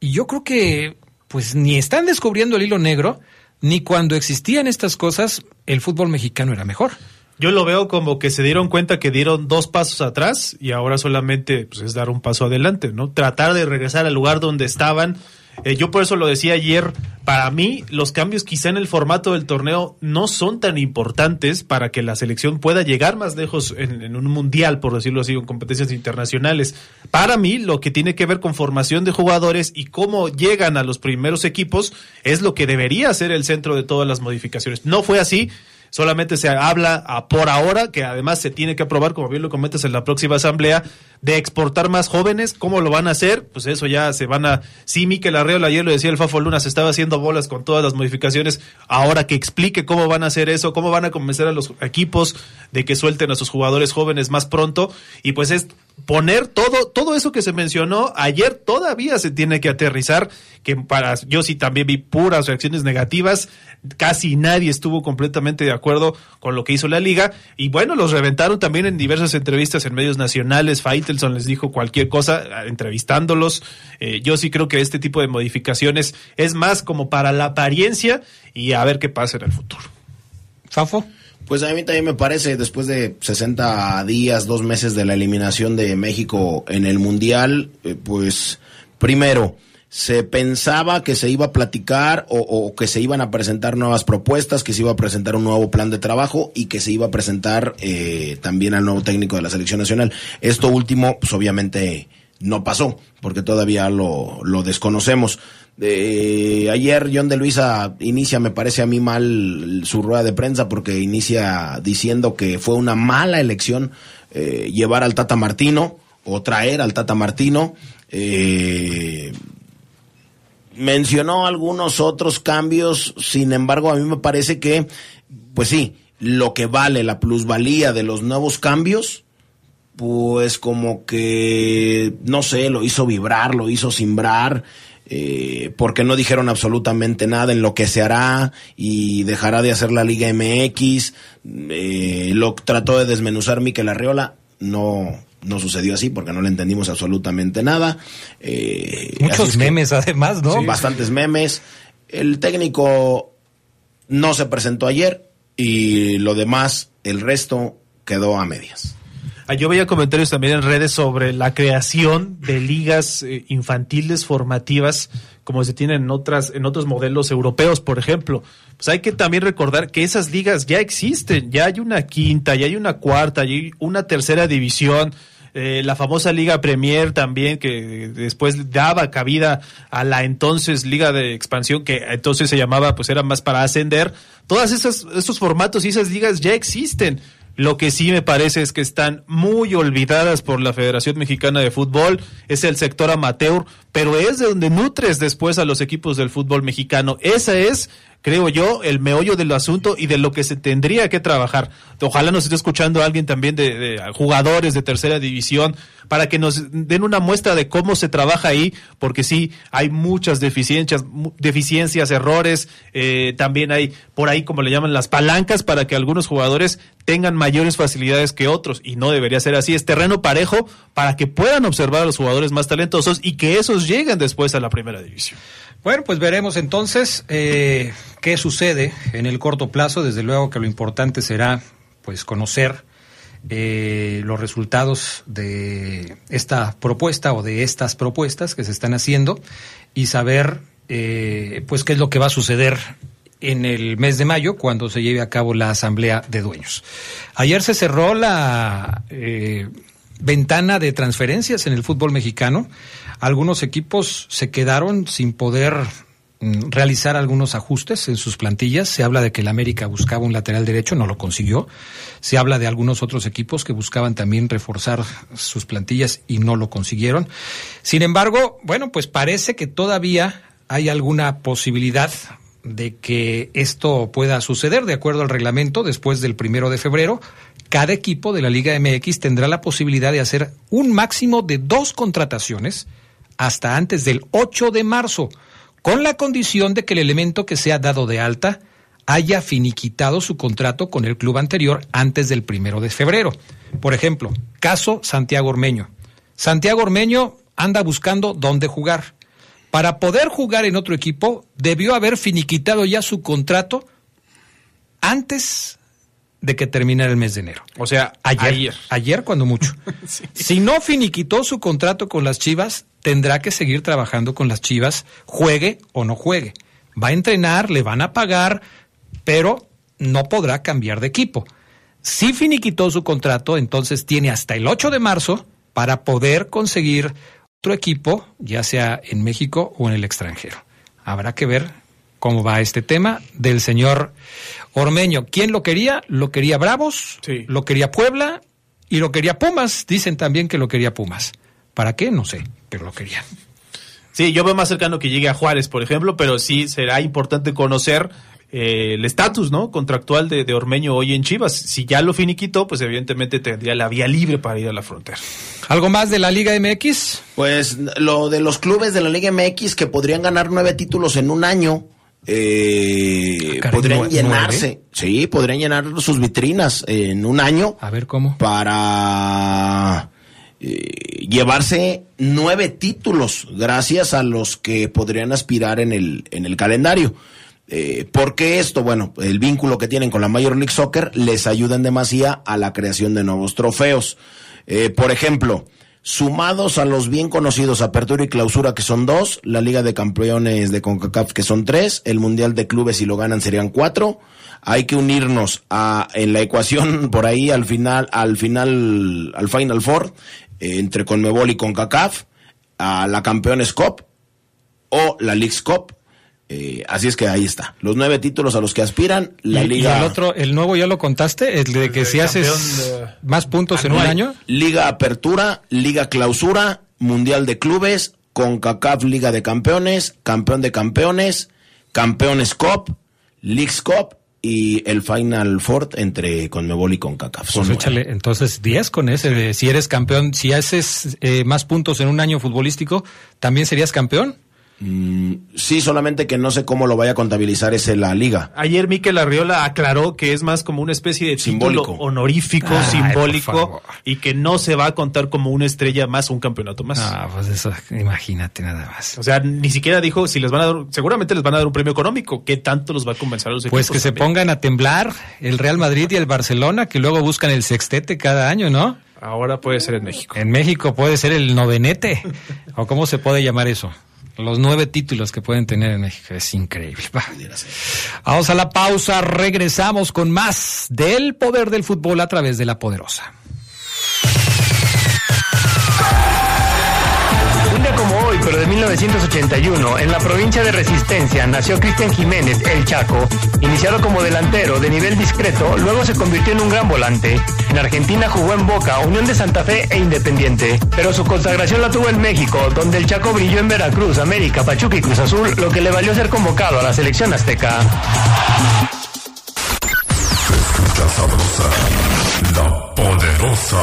[SPEAKER 11] Y yo creo que pues ni están descubriendo el hilo negro, ni cuando existían estas cosas, el fútbol mexicano era mejor.
[SPEAKER 12] Yo lo veo como que se dieron cuenta que dieron dos pasos atrás y ahora solamente pues, es dar un paso adelante, ¿no? Tratar de regresar al lugar donde estaban Eh, yo por eso lo decía ayer, para mí los cambios quizá en el formato del torneo no son tan importantes para que la selección pueda llegar más lejos en, en un mundial, por decirlo así, en competencias internacionales. Para mí lo que tiene que ver con formación de jugadores y cómo llegan a los primeros equipos es lo que debería ser el centro de todas las modificaciones. No fue así. Solamente se habla a por ahora, que además se tiene que aprobar, como bien lo comentas en la próxima asamblea, de exportar más jóvenes. ¿Cómo lo van a hacer? Pues eso ya se van a... Sí, Miquel Arreola, ayer lo decía el Fafo Luna, se estaba haciendo bolas con todas las modificaciones. Ahora que explique cómo van a hacer eso, cómo van a convencer a los equipos de que suelten a sus jugadores jóvenes más pronto. Y pues es poner todo, todo eso que se mencionó ayer todavía se tiene que aterrizar, que para, yo sí también vi puras reacciones negativas, casi nadie estuvo completamente de acuerdo con lo que hizo la liga, y bueno, los reventaron también en diversas entrevistas en medios nacionales, Faitelson les dijo cualquier cosa, entrevistándolos, eh, yo sí creo que este tipo de modificaciones es más como para la apariencia y a ver qué pasa en el futuro.
[SPEAKER 11] Fafo.
[SPEAKER 2] Pues a mí también me parece, después de 60 días, dos meses de la eliminación de México en el Mundial, eh, pues primero, se pensaba que se iba a platicar o, o, que se iban a presentar nuevas propuestas, que se iba a presentar un nuevo plan de trabajo y que se iba a presentar eh, también al nuevo técnico de la selección nacional. Esto último, pues obviamente no pasó, porque todavía lo, lo desconocemos. Eh, ayer John de Luisa inicia, me parece a mí mal su rueda de prensa porque inicia diciendo que fue una mala elección eh, llevar al Tata Martino o traer al Tata Martino. Eh, mencionó algunos otros cambios, sin embargo a mí me parece que, pues sí, lo que vale la plusvalía de los nuevos cambios, pues como que, no sé, lo hizo vibrar, lo hizo simbrar eh, porque no dijeron absolutamente nada en lo que se hará y dejará de hacer la Liga MX. Eh, lo trató de desmenuzar Miquel Arreola, no, no sucedió así porque no le entendimos absolutamente nada. Eh,
[SPEAKER 11] Muchos memes además, ¿no?
[SPEAKER 2] Sí, bastantes memes. El técnico no se presentó ayer y lo demás, el resto quedó a medias.
[SPEAKER 12] Ah, yo veía comentarios también en redes sobre la creación de ligas eh, infantiles formativas como se tienen en otras en otros modelos europeos, por ejemplo. Pues hay que también recordar que esas ligas ya existen, ya hay una quinta, ya hay una cuarta, ya hay una tercera división. Eh, la famosa Liga Premier también, que después daba cabida a la entonces Liga de Expansión, que entonces se llamaba, pues era más para ascender. Todas esas, esos formatos y esas ligas ya existen. Lo que sí me parece es que están muy olvidadas por la Federación Mexicana de Fútbol, es el sector amateur, pero es de donde nutres después a los equipos del fútbol mexicano. Esa es, creo yo, el meollo del asunto y de lo que se tendría que trabajar. Ojalá nos esté escuchando alguien también de, de jugadores de tercera división para que nos den una muestra de cómo se trabaja ahí, porque sí, hay muchas deficiencias, deficiencias, errores, eh, también hay por ahí, como le llaman, las palancas para que algunos jugadores tengan mayores facilidades que otros, y no debería ser así, es terreno parejo para que puedan observar a los jugadores más talentosos y que esos lleguen después a la primera división.
[SPEAKER 11] Bueno, pues veremos entonces eh, qué sucede en el corto plazo. Desde luego que lo importante será pues conocer eh, los resultados de esta propuesta o de estas propuestas que se están haciendo y saber eh, pues qué es lo que va a suceder en el mes de mayo cuando se lleve a cabo la asamblea de dueños. Ayer se cerró la eh, ventana de transferencias en el fútbol mexicano. Algunos equipos se quedaron sin poder mm, realizar algunos ajustes en sus plantillas. Se habla de que el América buscaba un lateral derecho, no lo consiguió. Se habla de algunos otros equipos que buscaban también reforzar sus plantillas y no lo consiguieron. Sin embargo, bueno, pues parece que todavía hay alguna posibilidad de que esto pueda suceder de acuerdo al reglamento después del primero de febrero. Cada equipo de la Liga MX tendrá la posibilidad de hacer un máximo de dos contrataciones hasta antes del 8 de marzo, con la condición de que el elemento que sea dado de alta haya finiquitado su contrato con el club anterior antes del primero de febrero. Por ejemplo, caso Santiago Ormeño. Santiago Ormeño anda buscando dónde jugar. Para poder jugar en otro equipo, debió haber finiquitado ya su contrato antes de que terminara el mes de enero.
[SPEAKER 12] O sea,
[SPEAKER 11] ayer.
[SPEAKER 12] ayer,
[SPEAKER 11] ayer cuando mucho. [laughs] sí. Si no finiquitó su contrato con las Chivas, tendrá que seguir trabajando con las Chivas, juegue o no juegue. Va a entrenar, le van a pagar, pero no podrá cambiar de equipo. Si finiquitó su contrato, entonces tiene hasta el 8 de marzo para poder conseguir otro equipo, ya sea en México o en el extranjero. Habrá que ver cómo va este tema del señor Ormeño. ¿Quién lo quería? Lo quería Bravos, lo quería Puebla y lo quería Pumas. Dicen también que lo quería Pumas. ¿Para qué? No sé, pero lo querían.
[SPEAKER 12] Sí, yo veo más cercano que llegue a Juárez, por ejemplo, pero sí será importante conocer eh, el estatus no contractual de, de, Ormeño hoy en Chivas. Si ya lo finiquitó, pues evidentemente tendría la vía libre para ir a la frontera.
[SPEAKER 11] ¿Algo más de la Liga MX?
[SPEAKER 2] Pues lo de los clubes de la Liga MX que podrían ganar nueve títulos en un año. Eh,
[SPEAKER 11] Ah,
[SPEAKER 2] podrían llenarse, sí, podrían llenar sus vitrinas en un año.
[SPEAKER 11] A ver cómo.
[SPEAKER 2] Para eh, llevarse nueve títulos, gracias a los que podrían aspirar en el, en el calendario. Eh, ¿Por qué esto? Bueno, el vínculo que tienen con la Major League Soccer les ayuda en demasía a la creación de nuevos trofeos. Eh, por ejemplo, sumados a los bien conocidos Apertura y Clausura, que son dos, la Liga de Campeones de CONCACAF, que son tres, el Mundial de Clubes, si lo ganan, serían cuatro. Hay que unirnos a, en la ecuación [laughs] por ahí al final, al final, al Final Four, entre Conmebol y CONCACAF, a la Campeones Cup o la Leagues Cup. Eh, así es que ahí está. Los nueve títulos a los que aspiran, la
[SPEAKER 11] ¿Y,
[SPEAKER 2] liga.
[SPEAKER 11] y el otro, el nuevo ya lo contaste, el de que si haces más puntos en un año.
[SPEAKER 2] Liga Apertura, Liga Clausura, Mundial de Clubes, CONCACAF Liga de Campeones, Campeón de Campeones, Campeones Cup, Leagues Cup y el Final Four entre Conmebol y CONCACAF.
[SPEAKER 11] Pues échale, entonces 10 con ese. de si eres campeón, si haces eh, más puntos en un año futbolístico, ¿también serías campeón?
[SPEAKER 2] Mm, sí, solamente que no sé cómo lo vaya a contabilizar ese la liga.
[SPEAKER 12] Ayer Miquel Arriola aclaró que es más como una especie de título
[SPEAKER 2] Simbólico.
[SPEAKER 12] honorífico,
[SPEAKER 11] Ay, por
[SPEAKER 12] simbólico, y que no se va a contar como una estrella más, un campeonato más.
[SPEAKER 11] Ah, pues eso, imagínate nada más.
[SPEAKER 12] O sea, ni siquiera dijo si les van a dar, seguramente les van a dar un premio económico. ¿Qué tanto los va a compensar a los
[SPEAKER 11] Pues
[SPEAKER 12] equipos?
[SPEAKER 11] que se pongan a temblar el Real Madrid y el Barcelona, que luego buscan el sextete cada año, ¿no?
[SPEAKER 12] Ahora puede ser en México.
[SPEAKER 11] En México puede ser el novenete, o cómo se puede llamar eso. Los nueve títulos que pueden tener en México. Es increíble. Va. Vamos a la pausa. Regresamos con más del poder del fútbol a través de la poderosa.
[SPEAKER 13] Pero de 1981, en la provincia de Resistencia, nació Cristian Jiménez, el Chaco. Iniciado como delantero de nivel discreto, luego se convirtió en un gran volante. En Argentina jugó en Boca, Unión de Santa Fe e Independiente. Pero su consagración la tuvo en México, donde el Chaco brilló en Veracruz, América, Pachuca y Cruz Azul, lo que le valió ser convocado a la selección azteca.
[SPEAKER 10] Escucha sabrosa, poderosa.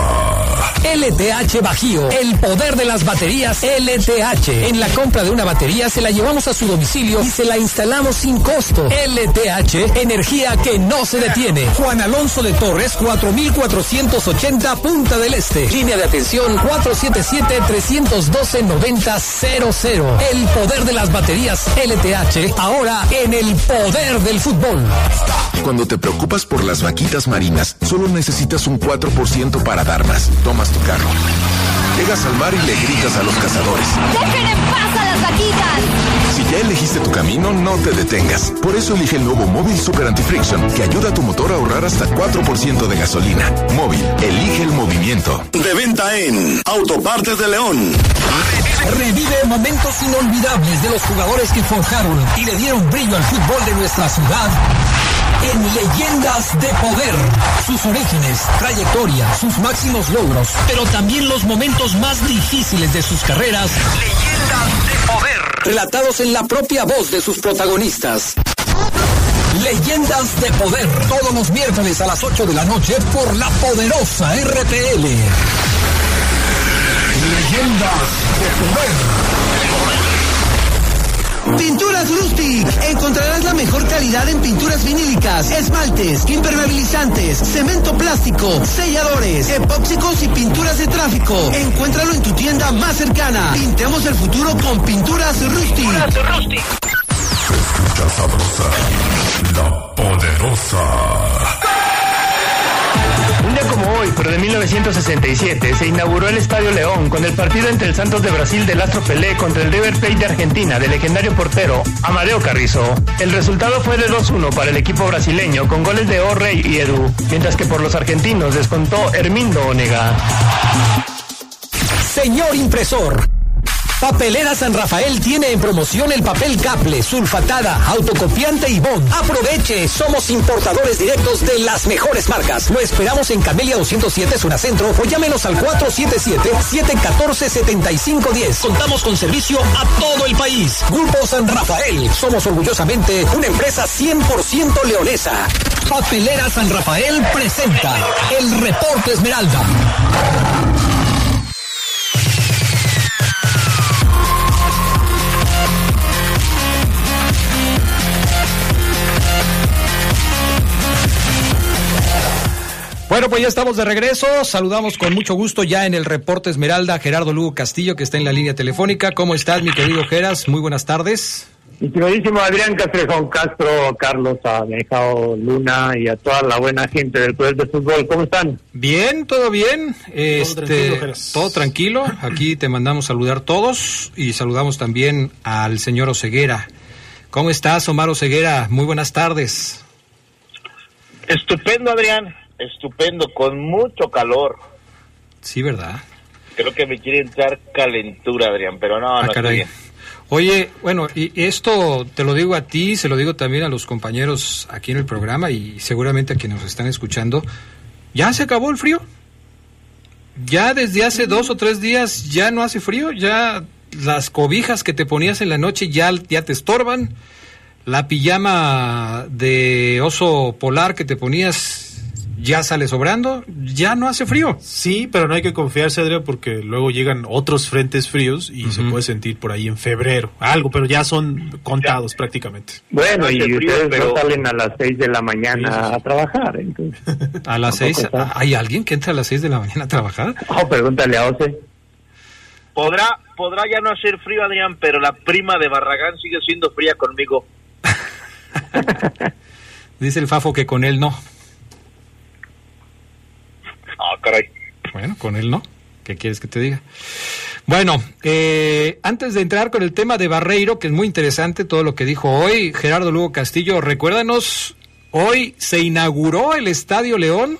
[SPEAKER 9] LTH Bajío, el poder de las baterías LTH. En la compra de una batería se la llevamos a su domicilio y se la instalamos sin costo. LTH, energía que no se detiene. Juan Alonso de Torres, 4480 Punta del Este. Línea de atención 477-312-9000. El poder de las baterías LTH, ahora en el poder del fútbol.
[SPEAKER 1] Cuando te preocupas por las vaquitas marinas, solo necesitas un 4% para dar más. Tomas tu carro. Llegas al mar y le gritas a los cazadores.
[SPEAKER 8] ¡Dejen en paz a las vaquitas!
[SPEAKER 1] Si ya elegiste tu camino, no te detengas. Por eso elige el nuevo Móvil Super Anti-Friction, que ayuda a tu motor a ahorrar hasta 4% de gasolina. Móvil, elige el movimiento.
[SPEAKER 19] De venta en Autopartes de León.
[SPEAKER 9] Revive momentos inolvidables de los jugadores que forjaron y le dieron brillo al fútbol de nuestra ciudad en Leyendas de Poder. Sus orígenes, trayectoria, sus máximos logros, pero también los momentos más difíciles de sus carreras. Leyendas de Poder. Relatados en la propia voz de sus protagonistas. Leyendas de Poder, todos los miércoles a las 8 de la noche por la poderosa RPL.
[SPEAKER 10] Leyendas de poder.
[SPEAKER 14] Pinturas Rustic. Encontrarás la mejor calidad en pinturas vinílicas, esmaltes, impermeabilizantes, cemento plástico, selladores, epóxicos y pinturas de tráfico. Encuéntralo en tu tienda más cercana. Pintemos el futuro con Pinturas Rustic.
[SPEAKER 10] Escucha sabrosa, la poderosa.
[SPEAKER 13] Pero de 1967 se inauguró el Estadio León con el partido entre el Santos de Brasil del Astro Pelé contra el River Plate de Argentina del legendario portero Amadeo Carrizo. El resultado fue de 2-1 para el equipo brasileño con goles de Orrey y Edu, mientras que por los argentinos descontó Hermindo Onega.
[SPEAKER 9] Señor impresor. Papelera San Rafael tiene en promoción el papel caple, sulfatada, autocopiante y bond. Aproveche, somos importadores directos de las mejores marcas. Lo esperamos en Camelia 207 Zona Centro o llámenos al 477-714-7510. Contamos con servicio a todo el país. Grupo San Rafael, somos orgullosamente una empresa 100% leonesa. Papelera San Rafael presenta el Reporte Esmeralda. Bueno, pues ya estamos de regreso. Saludamos con mucho gusto ya en el reporte Esmeralda Gerardo Lugo Castillo, que está en la línea telefónica. ¿Cómo estás, mi querido Geras? Muy buenas tardes.
[SPEAKER 20] Mi queridísimo Adrián Castrejón Castro, Carlos Amejao Luna y a toda la buena gente del Poder de Fútbol, ¿cómo están?
[SPEAKER 11] Bien, todo bien. Este, tranquilo, todo tranquilo. Aquí te mandamos saludar todos y saludamos también al señor Oseguera. ¿Cómo estás, Omar Oseguera? Muy buenas tardes.
[SPEAKER 21] Estupendo, Adrián estupendo, con mucho calor.
[SPEAKER 11] Sí, ¿verdad?
[SPEAKER 21] Creo que me quiere entrar calentura, Adrián, pero no,
[SPEAKER 11] ah,
[SPEAKER 21] no
[SPEAKER 11] caray.
[SPEAKER 21] bien.
[SPEAKER 11] Oye, bueno, y esto te lo digo a ti, se lo digo también a los compañeros aquí en el programa y seguramente a quienes nos están escuchando. ¿Ya se acabó el frío? ¿Ya desde hace dos o tres días ya no hace frío? ¿Ya las cobijas que te ponías en la noche ya, ya te estorban? ¿La pijama de oso polar que te ponías ya sale sobrando, ya no hace frío.
[SPEAKER 12] Sí, pero no hay que confiarse, Adrián, porque luego llegan otros frentes fríos y se puede sentir por ahí en febrero, algo, pero ya son contados prácticamente.
[SPEAKER 20] Bueno, y ustedes no salen a las 6 de la mañana a trabajar, entonces. [laughs]
[SPEAKER 11] ¿A las 6? ¿Hay alguien que entra a las 6 de la mañana a trabajar?
[SPEAKER 20] Oh, pregúntale a Ose.
[SPEAKER 21] Podrá, podrá ya no hacer frío, Adrián, pero la prima de Barragán sigue siendo fría conmigo. [laughs]
[SPEAKER 11] Dice el Fafo que con él no.
[SPEAKER 21] Ah.
[SPEAKER 11] Bueno, con él no. ¿Qué quieres que te diga? Bueno, eh, antes de entrar con el tema de Barreiro, que es muy interesante todo lo que dijo hoy Gerardo Lugo Castillo, recuérdanos, hoy se inauguró el Estadio León.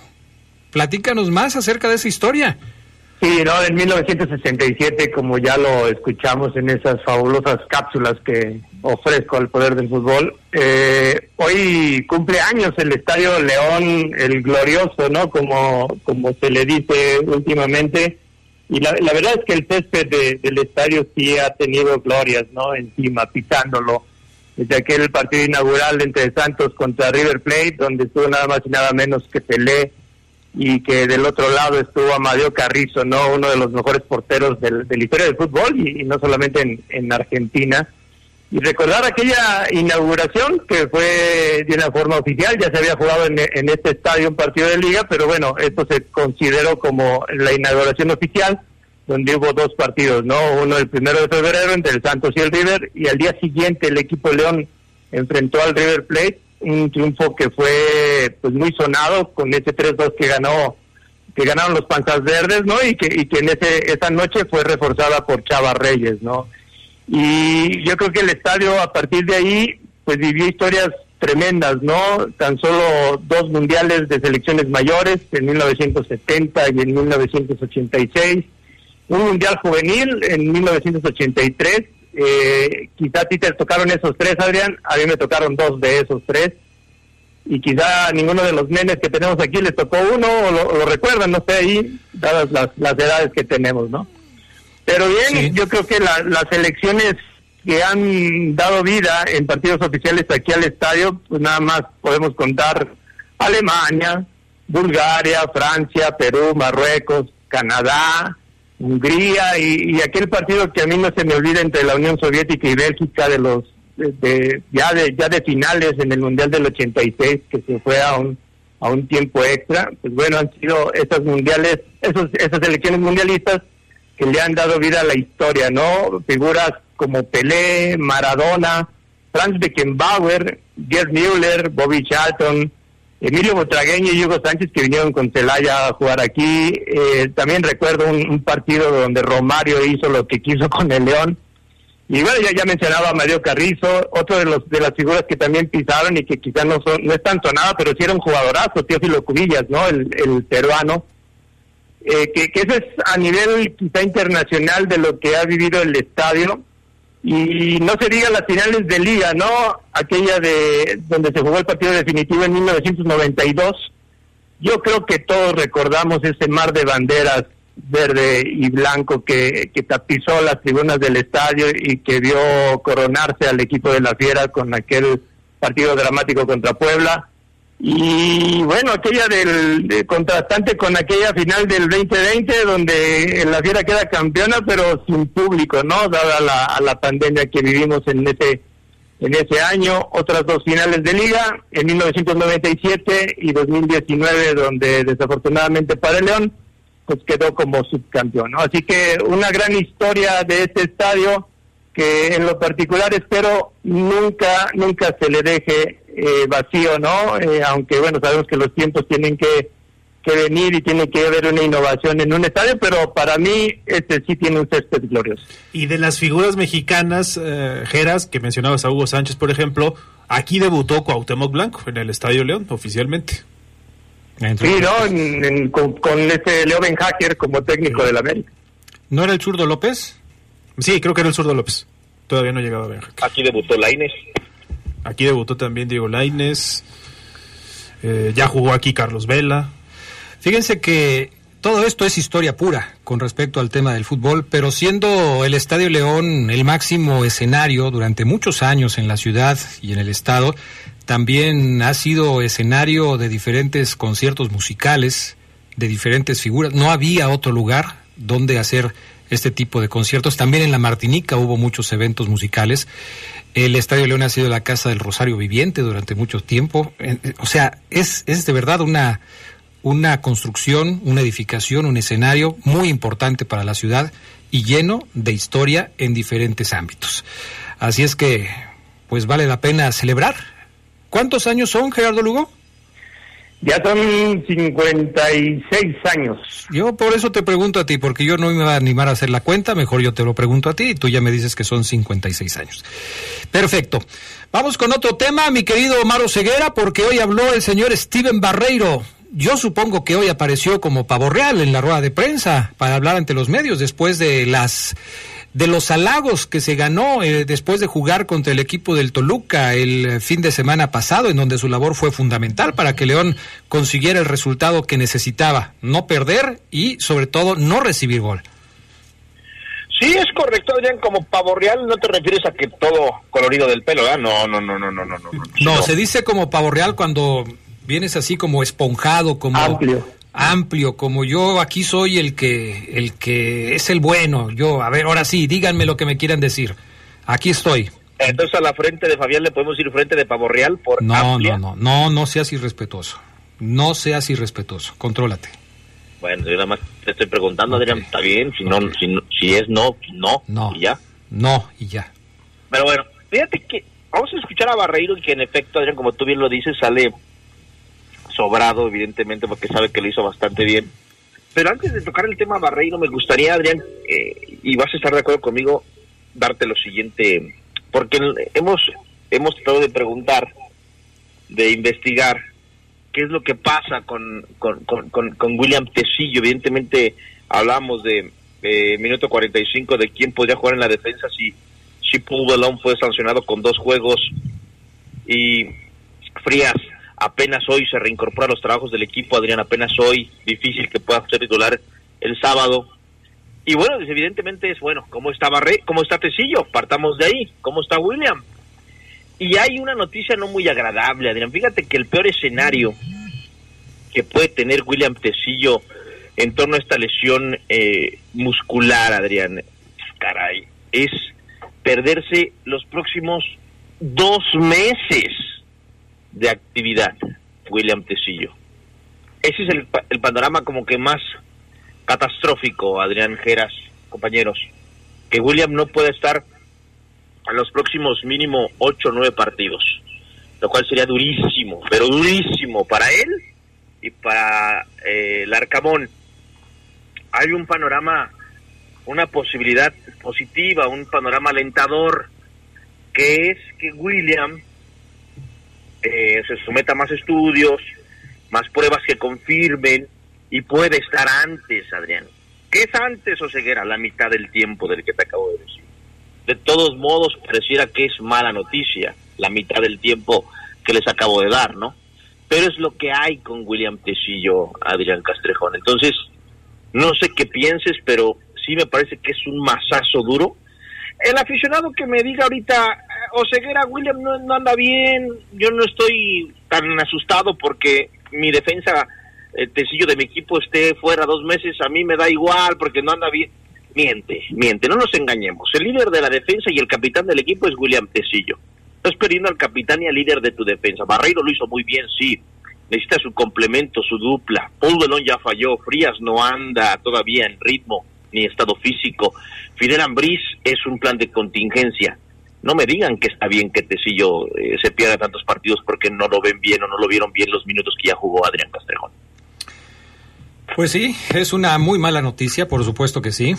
[SPEAKER 11] Platícanos más acerca de esa historia.
[SPEAKER 20] Sí, no, en 1967, como ya lo escuchamos en esas fabulosas cápsulas que ofrezco al poder del fútbol, eh, hoy cumple años el Estadio León, el glorioso, ¿no? Como, como se le dice últimamente. Y la, la verdad es que el césped del estadio sí ha tenido glorias, ¿no? Encima, pisándolo. Desde aquel partido inaugural entre Santos contra River Plate, donde estuvo nada más y nada menos que Pelé y que del otro lado estuvo Amadeo Carrizo, no uno de los mejores porteros del, de la historia del fútbol y, no solamente en, en, Argentina. Y recordar aquella inauguración que fue de una forma oficial, ya se había jugado en, en este estadio un partido de liga, pero bueno, esto se consideró como la inauguración oficial, donde hubo dos partidos, ¿no? Uno el primero de febrero entre el Santos y el River, y al día siguiente el equipo León enfrentó al River Plate un triunfo que fue pues muy sonado con ese 3-2 que ganó que ganaron los Panzas Verdes, ¿no? Y que, y que en ese, esa noche fue reforzada por Chava Reyes, ¿no? Y yo creo que el estadio a partir de ahí pues vivió historias tremendas, ¿no? Tan solo dos mundiales de selecciones mayores en 1970 y en 1986, un mundial juvenil en 1983 eh, quizá a ti te tocaron esos tres, Adrián, a mí me tocaron dos de esos tres. Y quizá a ninguno de los nenes que tenemos aquí les tocó uno o lo, recuerdan, no sé, ahí, dadas las, las, edades que tenemos, ¿no? Pero bien, yo creo que las elecciones que han dado vida en partidos oficiales aquí al estadio, pues nada más podemos contar Alemania, Bulgaria, Francia, Perú, Marruecos, Canadá, Hungría y, aquel partido que a mí no se me olvida entre la Unión Soviética y Bélgica de los de, ya de ya de finales en el Mundial del 86 que se fue a un a un tiempo extra, pues bueno, han sido esas mundiales, esos esas elecciones mundialistas que le han dado vida a la historia, ¿no? Figuras como Pelé, Maradona, Franz Beckenbauer, Gerd Müller, Bobby Charlton, Emilio Botragueño y Hugo Sánchez que vinieron con Celaya a jugar aquí. Eh, también recuerdo un, partido donde Romario hizo lo que quiso [laughs] con el León. Y bueno, ya, mencionaba a Mario Carrizo, otro de los de las figuras que también pisaron y que quizás no no es tan sonada, pero sí era un jugadorazo, Teófilo Cubillas, ¿no? El, el peruano. Eh, que, que eso es a nivel quizá internacional de lo que ha vivido el estadio. Y no se diga las finales de liga, ¿no? Aquella de donde se jugó el partido definitivo en 1992. Yo creo que todos recordamos ese mar de banderas verde y blanco que, que tapizó las tribunas del estadio y que vio coronarse al equipo de la Fiera con aquel partido dramático contra Puebla. Y bueno, aquella del de contrastante con aquella final del 2020 donde la Fiera queda campeona pero sin público, ¿no? Dada la, a la pandemia que vivimos en ese en ese año, otras dos finales de liga, en 1997 y 2019 donde desafortunadamente para el León pues quedó como subcampeón, ¿no? Así que una gran historia de este estadio que en lo particular espero nunca nunca se le deje eh, vacío, ¿no? Eh, aunque bueno, sabemos que los tiempos tienen que, que venir y tiene que haber una innovación en un estadio, pero para mí este sí tiene un césped glorioso.
[SPEAKER 12] Y de las figuras mexicanas, eh, Geras, que mencionabas a Hugo Sánchez, por ejemplo, aquí debutó Cuauhtémoc Blanco en el Estadio León, oficialmente.
[SPEAKER 20] Sí, ¿no? En- en- con, con ese Leo Ben Hacker como técnico del América.
[SPEAKER 11] ¿No era el zurdo López?
[SPEAKER 12] Sí, creo que era el zurdo López. Todavía no llegaba a ver.
[SPEAKER 21] Aquí debutó Laines.
[SPEAKER 12] Aquí debutó también Diego Laines. Eh, ya jugó aquí Carlos Vela.
[SPEAKER 11] Fíjense que todo esto es historia pura con respecto al tema del fútbol, pero siendo el Estadio León el máximo escenario durante muchos años en la ciudad y en el estado, también ha sido escenario de diferentes conciertos musicales, de diferentes figuras. No había otro lugar donde hacer este tipo de conciertos. También en la Martinica hubo muchos eventos musicales. El Estadio León ha sido la casa del Rosario Viviente durante mucho tiempo. Eh, O sea, es, es de verdad una, una construcción, una edificación, un escenario muy importante para la ciudad y lleno de historia en diferentes ámbitos. Así es que, pues vale la pena celebrar. ¿Cuántos años son, Gerardo Lugo?
[SPEAKER 20] Ya son 56 años.
[SPEAKER 11] Yo por eso te pregunto a ti, porque yo no me voy a animar a hacer la cuenta, mejor yo te lo pregunto a ti y tú ya me dices que son 56 años. Perfecto. Vamos con otro tema, mi querido Omaro Ceguera, porque hoy habló el señor Steven Barreiro. Yo supongo que hoy apareció como pavo real en la rueda de prensa para hablar ante los medios después de las de los halagos que se ganó eh, después de jugar contra el equipo del Toluca el eh, fin de semana pasado, en donde su labor fue fundamental para que León consiguiera el resultado que necesitaba, no perder y sobre todo no recibir gol.
[SPEAKER 21] Sí, es correcto, Adrián, como pavo real no te refieres a que todo colorido del pelo, ¿verdad? No, no, no, no, no, no, no. no.
[SPEAKER 11] No, se dice como pavo real cuando vienes así como esponjado, como
[SPEAKER 20] Amplio.
[SPEAKER 11] Amplio, como yo aquí soy el que el que es el bueno. Yo, a ver, ahora sí, díganme lo que me quieran decir. Aquí estoy.
[SPEAKER 21] Entonces a la frente de Fabián le podemos ir frente de pavo real por
[SPEAKER 11] No,
[SPEAKER 21] amplia.
[SPEAKER 11] no, no, no, no seas irrespetuoso. No seas irrespetuoso. Contrólate.
[SPEAKER 21] Bueno, yo nada más te estoy preguntando, Adrián, está bien, si no, si, no- si es no, no,
[SPEAKER 11] No.
[SPEAKER 21] y ya.
[SPEAKER 11] No, y ya.
[SPEAKER 21] Pero bueno, fíjate que vamos a escuchar a Barreiro, que en efecto, Adrián, como tú bien lo dices, sale sobrado, evidentemente, porque sabe que lo hizo bastante bien. Pero antes de tocar el tema Barreiro, me gustaría, Adrián, eh, y vas a estar de acuerdo conmigo, darte lo siguiente, porque hemos, hemos tratado de preguntar, de investigar, qué es lo que pasa con, con, con, William Tecillo. Evidentemente, hablamos de eh, minuto 45 de quién podría jugar en la defensa si, si Paul Belón fue sancionado con dos juegos y Frías apenas hoy se reincorpora a los trabajos del equipo, Adrián apenas hoy, difícil que pueda ser titular el sábado. Y bueno, pues, evidentemente es bueno, ¿cómo está Barré? ¿Cómo está Tecillo? Partamos de ahí. ¿Cómo está William? Y hay una noticia no muy agradable, Adrián. Fíjate que el peor escenario que puede tener William Tecillo en torno a esta lesión eh, muscular, Adrián, caray, es perderse los próximos dos meses de actividad, William Tecillo. Ese es el, el panorama como que más catastrófico, Adrián Geras, compañeros, que William no pueda estar en los próximos mínimo ocho o nueve partidos. lo cual sería durísimo, pero durísimo para él y para eh, el Arcamón. Hay un panorama, una posibilidad positiva, un panorama alentador, que es que William eh, se someta a más estudios, más pruebas que confirmen y puede estar antes, Adrián. ¿Qué es antes o ceguera? La mitad del tiempo del que te acabo de decir. De todos modos, pareciera que es mala noticia la mitad del tiempo que les acabo de dar, ¿no? Pero es lo que hay con William Tecillo, Adrián Castrejón. Entonces, no sé qué pienses, pero sí me parece que es un masazo duro. El aficionado que me diga ahorita, Oseguera, William no, no anda bien, yo no estoy tan asustado porque mi defensa, el Tecillo de mi equipo esté fuera dos meses, a mí me da igual porque no anda bien. Miente, miente, no nos engañemos. El líder de la defensa y el capitán del equipo es William Tecillo. Estás perdiendo al capitán y al líder de tu defensa. Barreiro lo hizo muy bien, sí. Necesita su complemento, su dupla. Paul Delon ya falló. Frías no anda todavía en ritmo ni estado físico. Fidel Ambriz es un plan de contingencia. No me digan que está bien que Tecillo eh, se pierda tantos partidos porque no lo ven bien o no lo vieron bien los minutos que ya jugó Adrián Castrejón.
[SPEAKER 11] Pues sí, es una muy mala noticia, por supuesto que sí.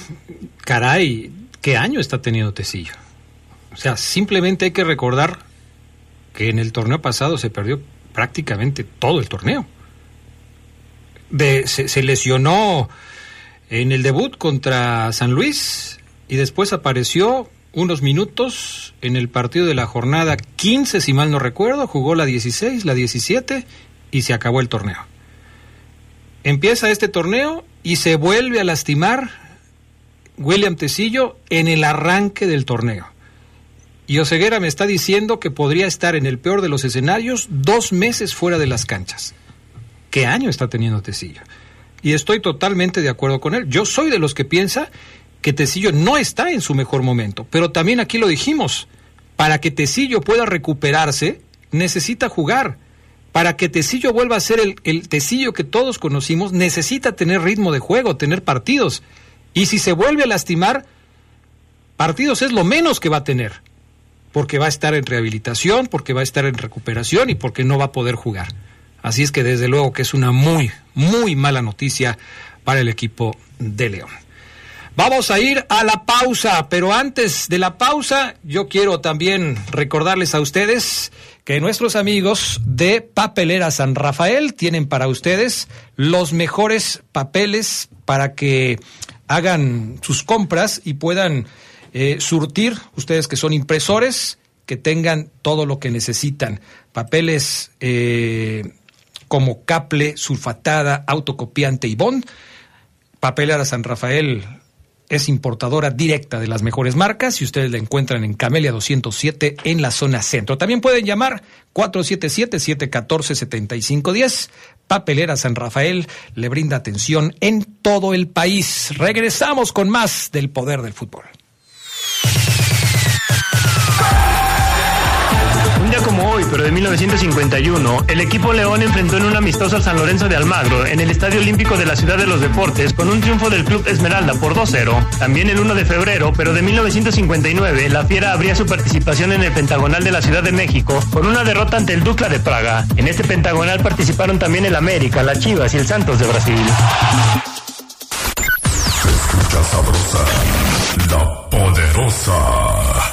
[SPEAKER 11] Caray, ¿qué año está teniendo Tecillo? O sea, simplemente hay que recordar que en el torneo pasado se perdió prácticamente todo el torneo. De, se, se, lesionó en el debut contra San Luis y después apareció unos minutos en el partido de la jornada 15, si mal no recuerdo, jugó la 16, la 17 y se acabó el torneo. Empieza este torneo y se vuelve a lastimar William Tecillo en el arranque del torneo. Y Oseguera me está diciendo que podría estar en el peor de los escenarios dos meses fuera de las canchas. ¿Qué año está teniendo Tecillo? Y estoy totalmente de acuerdo con él. Yo soy de los que piensa que Tecillo no está en su mejor momento. Pero también aquí lo dijimos. Para que Tecillo pueda recuperarse, necesita jugar. Para que Tecillo vuelva a ser el, el Tecillo que todos conocimos, necesita tener ritmo de juego, tener partidos. Y si se vuelve a lastimar, partidos es lo menos que va a tener porque va a estar en rehabilitación, porque va a estar en recuperación y porque no va a poder jugar. Así es que desde luego que es una muy, muy mala noticia para el equipo de León. Vamos a ir a la pausa, pero antes de la pausa yo quiero también recordarles a ustedes que nuestros amigos de Papelera San Rafael tienen para ustedes los mejores papeles para que hagan sus compras y puedan eh, surtir, ustedes que son impresores, que tengan todo lo que necesitan. Papeles eh, como caple, sulfatada, autocopiante y bond. Papelera San Rafael es importadora directa de las mejores marcas y ustedes la encuentran en Camelia 207 en la zona centro. También pueden llamar 477-714-7510. Papelera San Rafael le brinda atención en todo el país. Regresamos con más del poder del fútbol.
[SPEAKER 13] Un día como hoy, pero de 1951, el equipo León enfrentó en un amistoso al San Lorenzo de Almagro en el Estadio Olímpico de la Ciudad de los Deportes con un triunfo del Club Esmeralda por 2-0. También el 1 de febrero, pero de 1959, la Fiera abría su participación en el Pentagonal de la Ciudad de México con una derrota ante el Dukla de Praga. En este Pentagonal participaron también el América, la Chivas y el Santos de Brasil.
[SPEAKER 10] La poderosa.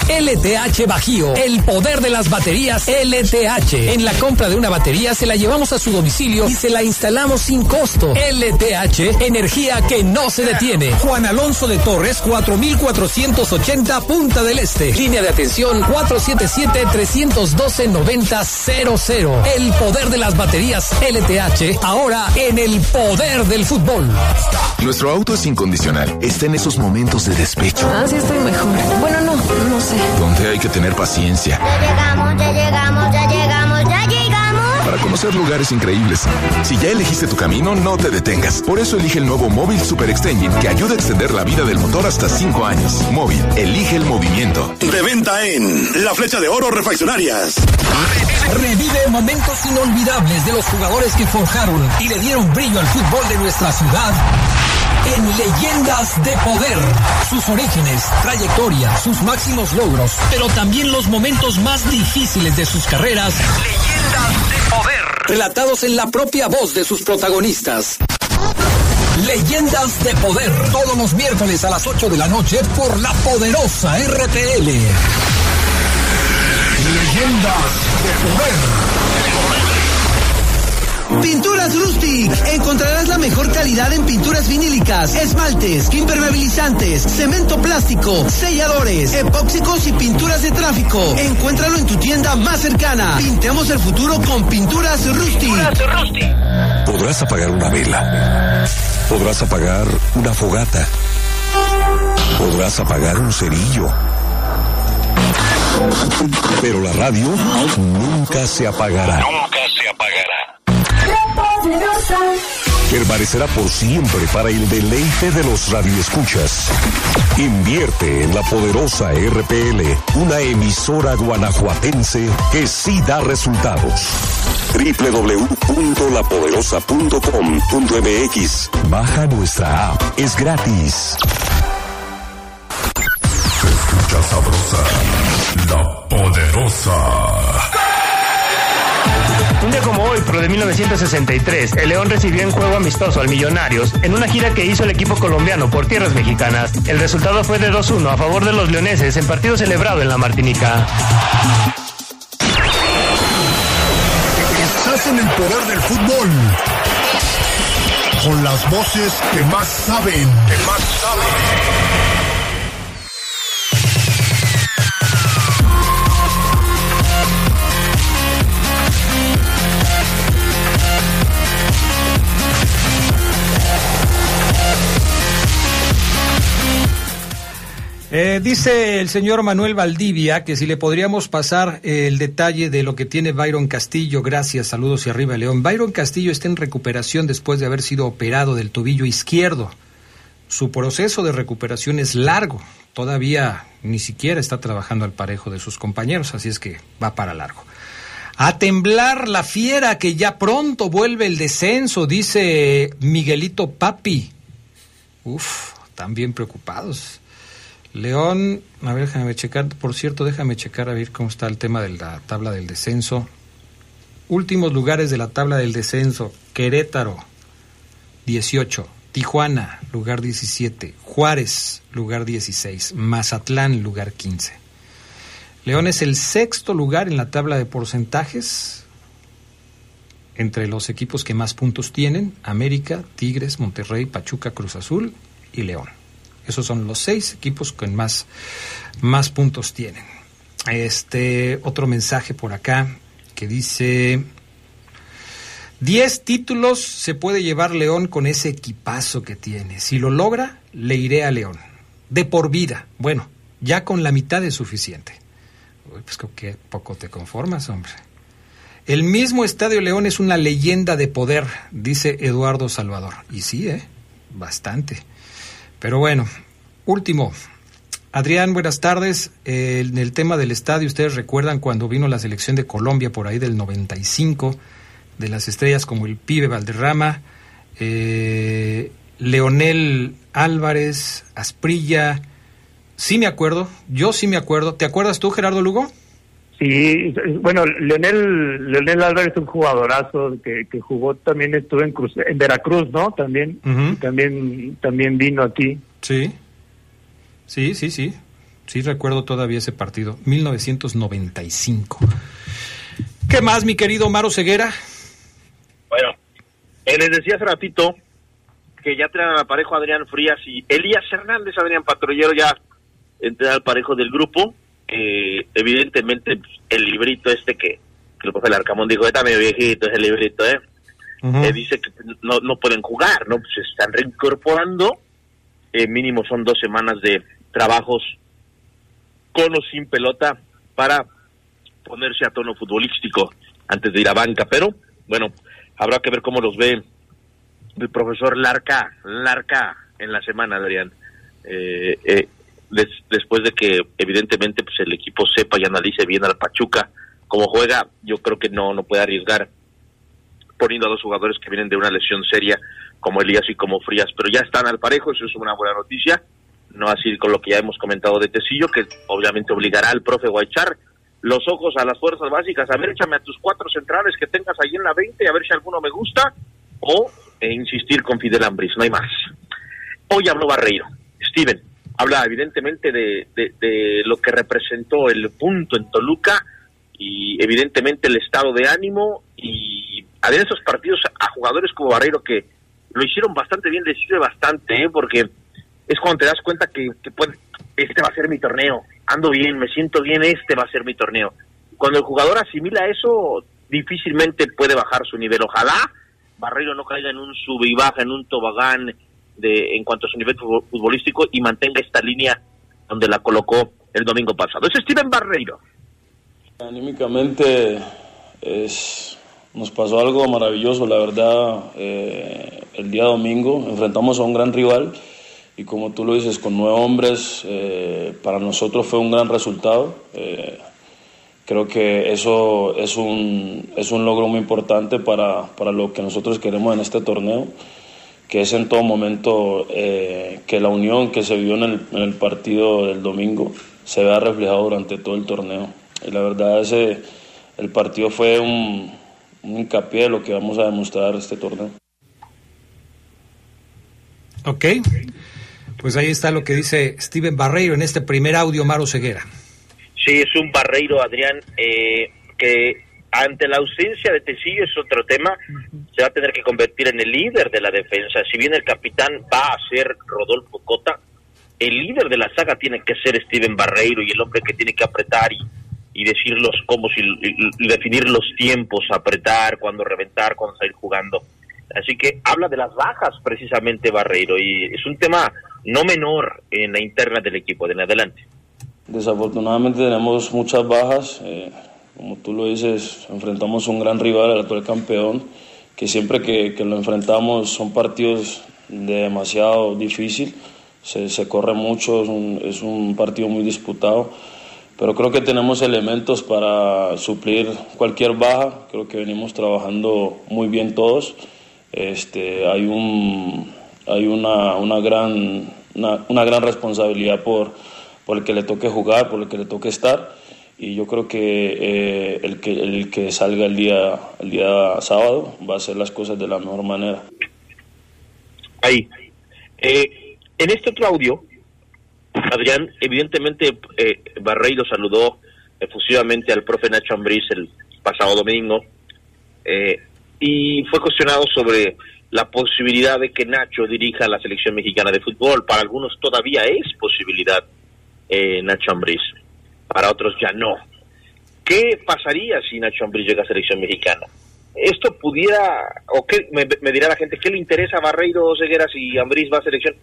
[SPEAKER 9] LTH Bajío, el poder de las baterías LTH. En la compra de una batería se la llevamos a su domicilio y se la instalamos sin costo. LTH, energía que no se detiene. Juan Alonso de Torres, 4480 Punta del Este. Línea de atención 477-312-9000. El poder de las baterías LTH, ahora en el poder del fútbol.
[SPEAKER 1] Nuestro auto es incondicional. Está en esos momentos de
[SPEAKER 6] Ah, sí estoy mejor. Bueno, no, no sé.
[SPEAKER 1] Donde hay que tener paciencia.
[SPEAKER 8] Ya llegamos, ya llegamos, ya llegamos, ya llegamos.
[SPEAKER 1] Para conocer lugares increíbles. Si ya elegiste tu camino, no te detengas. Por eso elige el nuevo Móvil Super Extension que ayuda a extender la vida del motor hasta 5 años. Móvil, elige el movimiento.
[SPEAKER 19] De venta en La Flecha de Oro Refaccionarias.
[SPEAKER 9] Revive momentos inolvidables de los jugadores que forjaron y le dieron brillo al fútbol de nuestra ciudad. En Leyendas de Poder. Sus orígenes, trayectoria, sus máximos logros, pero también los momentos más difíciles de sus carreras. Leyendas de Poder. Relatados en la propia voz de sus protagonistas. Leyendas de Poder. Todos los miércoles a las 8 de la noche por la poderosa RTL.
[SPEAKER 10] Leyendas de Poder.
[SPEAKER 14] Pinturas Rustic. Encontrarás la mejor calidad en pinturas vinílicas, esmaltes, impermeabilizantes, cemento plástico, selladores, epóxicos y pinturas de tráfico. Encuéntralo en tu tienda más cercana. Pintemos el futuro con Pinturas Rustic.
[SPEAKER 22] Podrás apagar una vela. Podrás apagar una fogata. Podrás apagar un cerillo. Pero la radio nunca se apagará.
[SPEAKER 10] Nunca se apagará.
[SPEAKER 22] Permanecerá por siempre para el deleite de los radioescuchas. Invierte en la poderosa RPL, una emisora guanajuatense que sí da resultados. www.lapoderosa.com.mx Baja nuestra app, es gratis.
[SPEAKER 10] Se escucha sabrosa, la poderosa.
[SPEAKER 13] Pero de 1963, el León recibió en juego amistoso al Millonarios en una gira que hizo el equipo colombiano por tierras mexicanas. El resultado fue de 2-1 a favor de los leoneses en partido celebrado en la Martinica.
[SPEAKER 10] Estás en el poder del fútbol. Con las voces que más saben. Que más saben.
[SPEAKER 11] Eh, dice el señor Manuel Valdivia que si le podríamos pasar eh, el detalle de lo que tiene Byron Castillo. Gracias, saludos y arriba León. Byron Castillo está en recuperación después de haber sido operado del tobillo izquierdo. Su proceso de recuperación es largo. Todavía ni siquiera está trabajando al parejo de sus compañeros, así es que va para largo. A temblar la fiera que ya pronto vuelve el descenso, dice Miguelito Papi. Uf, bien preocupados. León, a ver, déjame checar, por cierto, déjame checar a ver cómo está el tema de la tabla del descenso. Últimos lugares de la tabla del descenso, Querétaro, 18, Tijuana, lugar 17, Juárez, lugar 16, Mazatlán, lugar 15. León es el sexto lugar en la tabla de porcentajes entre los equipos que más puntos tienen, América, Tigres, Monterrey, Pachuca, Cruz Azul y León. Esos son los seis equipos que más, más puntos tienen. Este otro mensaje por acá que dice 10 títulos se puede llevar León con ese equipazo que tiene. Si lo logra, le iré a León. De por vida. Bueno, ya con la mitad es suficiente. Uy, pues con qué poco te conformas, hombre. El mismo Estadio León es una leyenda de poder, dice Eduardo Salvador. Y sí, ¿eh? Bastante. Pero bueno, último. Adrián, buenas tardes. Eh, en el tema del estadio, ustedes recuerdan cuando vino la selección de Colombia por ahí del 95, de las estrellas como el Pibe Valderrama, eh, Leonel Álvarez, Asprilla. Sí me acuerdo, yo sí me acuerdo. ¿Te acuerdas tú, Gerardo Lugo?
[SPEAKER 20] Sí, bueno, Leonel, Leonel Álvarez es un jugadorazo que, que jugó también estuvo en Cruz, en Veracruz, ¿no? También, también, también vino aquí.
[SPEAKER 11] Sí, sí, sí, sí. Sí recuerdo todavía ese partido, 1995. ¿Qué más, mi querido Maro Ceguera?
[SPEAKER 21] Bueno, eh, les decía hace ratito que ya traen al parejo Adrián Frías y Elías Hernández, Adrián Patrullero ya entra al parejo del grupo. Eh, evidentemente, el librito este que, que el profe Larcamón dijo, está medio viejito ese librito, ¿eh? Eh, dice que no, no pueden jugar, ¿no? Pues se están reincorporando. Eh, mínimo son dos semanas de trabajos con o sin pelota para ponerse a tono futbolístico antes de ir a banca. Pero, bueno, habrá que ver cómo los ve el profesor Larca, Larca en la semana, Adrián. Eh, eh, des- después de que evidentemente pues el equipo sepa y analice bien al Pachuca cómo juega, yo creo que no, no puede arriesgar poniendo a dos jugadores que vienen de una lesión seria como Elías y como Frías, pero ya están al parejo, eso es una buena noticia, no así con lo que ya hemos comentado de Tecillo, que obviamente obligará al profe Guaychar los ojos a las fuerzas básicas, a ver, échame a tus cuatro centrales que tengas ahí en la 20, a ver si alguno me gusta, o e insistir con Fidel Ambris, no hay más. Hoy habló Barreiro, Steven, habla evidentemente de, de, lo que representó el punto en Toluca y evidentemente el estado de ánimo y a ver esos partidos a jugadores como Barreiro que lo hicieron bastante bien, le sirve bastante, ¿eh? porque es cuando te das cuenta que, que puede, este va a ser mi torneo, ando bien, me siento bien, este va a ser mi torneo. Cuando el jugador asimila eso, difícilmente puede bajar su nivel. Ojalá Barreiro no caiga en un sub y baja, en un tobogán de, en cuanto a su nivel futbolístico y mantenga esta línea donde la colocó el domingo pasado. Es Steven Barreiro.
[SPEAKER 23] Anímicamente es, nos pasó algo maravilloso, la verdad, eh, el día domingo enfrentamos a un gran rival y como tú lo dices, con nueve hombres, eh, para nosotros fue un gran resultado. Eh, creo que eso es un, es un logro muy importante para, para, lo que nosotros queremos en este torneo, que es en todo momento eh, que la unión que se vio en el, en el, partido del domingo se vea reflejado durante todo el torneo. Y la verdad, ese, el partido fue un, un hincapié de lo que vamos a demostrar este torneo.
[SPEAKER 11] Ok. Pues ahí está lo que dice Steven Barreiro en este primer audio, Maro Ceguera.
[SPEAKER 21] Sí, es un Barreiro, Adrián, eh, que ante la ausencia de Tecillo es otro tema, se va a tener que convertir en el líder de la defensa. Si bien el capitán va a ser Rodolfo Cota, el líder de la saga tiene que ser Steven Barreiro y el hombre que tiene que apretar y, y decir los cómo y, definir los tiempos, apretar, cuándo reventar, cuándo salir jugando. Así que habla de las bajas precisamente Barreiro y es un tema no menor en la interna del equipo. De en adelante.
[SPEAKER 23] Desafortunadamente tenemos muchas bajas. Eh, como tú lo dices, enfrentamos un gran rival, el actual campeón, que siempre que, que lo enfrentamos son partidos de demasiado difícil. Se, se corre mucho, es un, es un partido muy disputado pero creo que tenemos elementos para suplir cualquier baja. Creo que venimos trabajando muy bien todos. Este, hay un, hay una, una, gran, una, una, gran responsabilidad por, por el que le toque jugar, por el que le toque estar. Y yo creo que, eh, el, que el que salga el día, el día sábado va a hacer las cosas de la mejor manera.
[SPEAKER 21] Ahí. Eh, en este otro audio, Adrián, evidentemente eh, Barreiro saludó efusivamente al profe Nacho Ambriz el pasado domingo eh, y fue cuestionado sobre la posibilidad de que Nacho dirija la selección mexicana de fútbol. Para algunos todavía es posibilidad eh, Nacho Ambriz, para otros ya no. ¿Qué pasaría si Nacho Ambriz llega a selección mexicana? Esto pudiera, o qué, me, me, dirá la gente, ¿qué le interesa a Barreiro o Ceguera si Ambriz va a selección?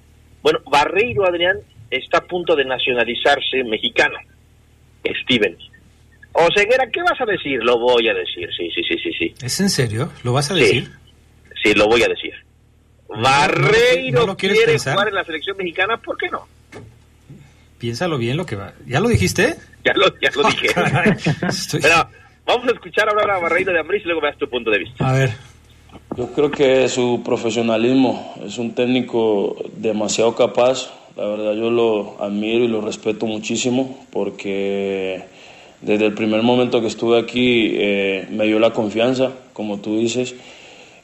[SPEAKER 21] Bueno, Barreiro, Adrián, está a punto de nacionalizarse mexicano. Steven. O Ceguera, ¿qué vas a decir? Lo voy a decir, sí, sí, sí, sí. sí.
[SPEAKER 11] ¿Es en serio? ¿Lo vas a decir?
[SPEAKER 21] Sí. Sí, lo voy a decir. Barreiro ¿No, no quiere pensar? jugar en la selección mexicana, ¿por qué no?
[SPEAKER 11] Piénsalo bien lo que va. ¿Ya lo dijiste?
[SPEAKER 21] Ya lo, ya lo oh, dije. [laughs] Estoy... Pero vamos a escuchar ahora a Barreiro de Ambris y luego veas tu punto de vista.
[SPEAKER 11] A ver.
[SPEAKER 23] Yo creo que su profesionalismo es un técnico demasiado capaz. La verdad yo lo admiro y lo respeto muchísimo porque desde el primer momento que estuve aquí eh, me dio la confianza, como tú dices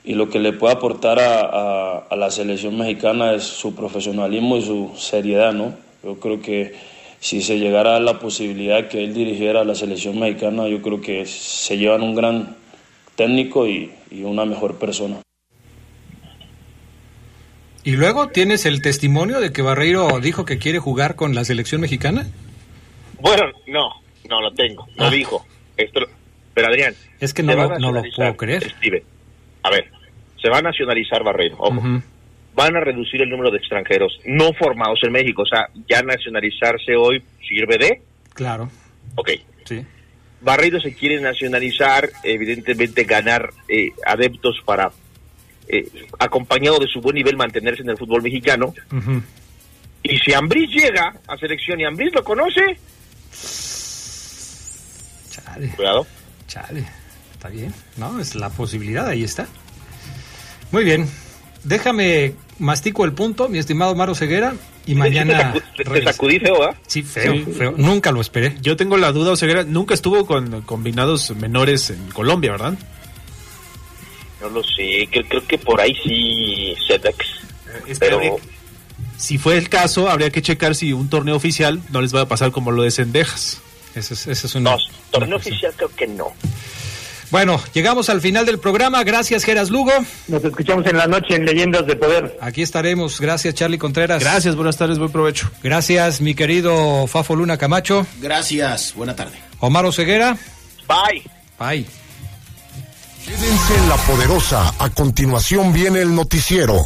[SPEAKER 23] y lo que le puede aportar a, a, a, la selección mexicana es su profesionalismo y su seriedad, ¿no? Yo creo que si se llegara a la posibilidad que él dirigiera a la selección mexicana, yo creo que se llevan un gran técnico y, y una mejor persona.
[SPEAKER 11] ¿Y luego tienes el testimonio de que Barreiro dijo que quiere jugar con la selección mexicana?
[SPEAKER 21] Bueno, no, no lo tengo, no ah. dijo. Esto, pero Adrián,
[SPEAKER 11] es que no, lo, no lo puedo creer.
[SPEAKER 21] Steven, a ver, se va a nacionalizar Barreiro, ojo. Uh -huh. Van a reducir el número de extranjeros no formados en México, o sea, ya nacionalizarse hoy sirve de...
[SPEAKER 11] Claro.
[SPEAKER 21] Ok.
[SPEAKER 11] Sí.
[SPEAKER 21] Barreiro se quiere nacionalizar, evidentemente ganar eh, adeptos para, eh, acompañado de su buen nivel, mantenerse en el fútbol mexicano. Uh -huh. Y si Ambriz llega a selección y Ambriz lo conoce...
[SPEAKER 11] Chale.
[SPEAKER 21] Cuidado.
[SPEAKER 11] Chale. Está bien. No, es la posibilidad, ahí está. Muy bien. Déjame mastico el punto, mi estimado Maro Ceguera, y mañana...
[SPEAKER 21] Te, te sacudí feo, ¿ah?
[SPEAKER 11] Sí, feo,
[SPEAKER 12] Sí.
[SPEAKER 11] feo. Nunca lo esperé.
[SPEAKER 12] Yo tengo la duda, Oseguera, nunca estuvo con combinados menores en Colombia, ¿verdad?
[SPEAKER 21] No lo sé, creo, creo que por ahí sí Sedex.
[SPEAKER 12] Es que
[SPEAKER 21] Pero
[SPEAKER 12] habría- si fue el caso, habría que checar si un torneo oficial no les va a pasar como lo de Cendejas.
[SPEAKER 11] Ese es, ese es una...
[SPEAKER 21] no, torneo oficial creo que no.
[SPEAKER 11] Bueno, llegamos al final del programa. Gracias, Geras Lugo.
[SPEAKER 20] Nos escuchamos en la noche en Leyendas de Poder.
[SPEAKER 11] Aquí estaremos. Gracias, Charlie Contreras.
[SPEAKER 12] Gracias, buenas tardes, buen provecho.
[SPEAKER 11] Gracias, mi querido Fafo Luna Camacho.
[SPEAKER 2] Gracias, buena tarde.
[SPEAKER 11] Omar Ceguera.
[SPEAKER 21] Bye.
[SPEAKER 11] Bye.
[SPEAKER 10] Quédense en la poderosa. A continuación viene el noticiero.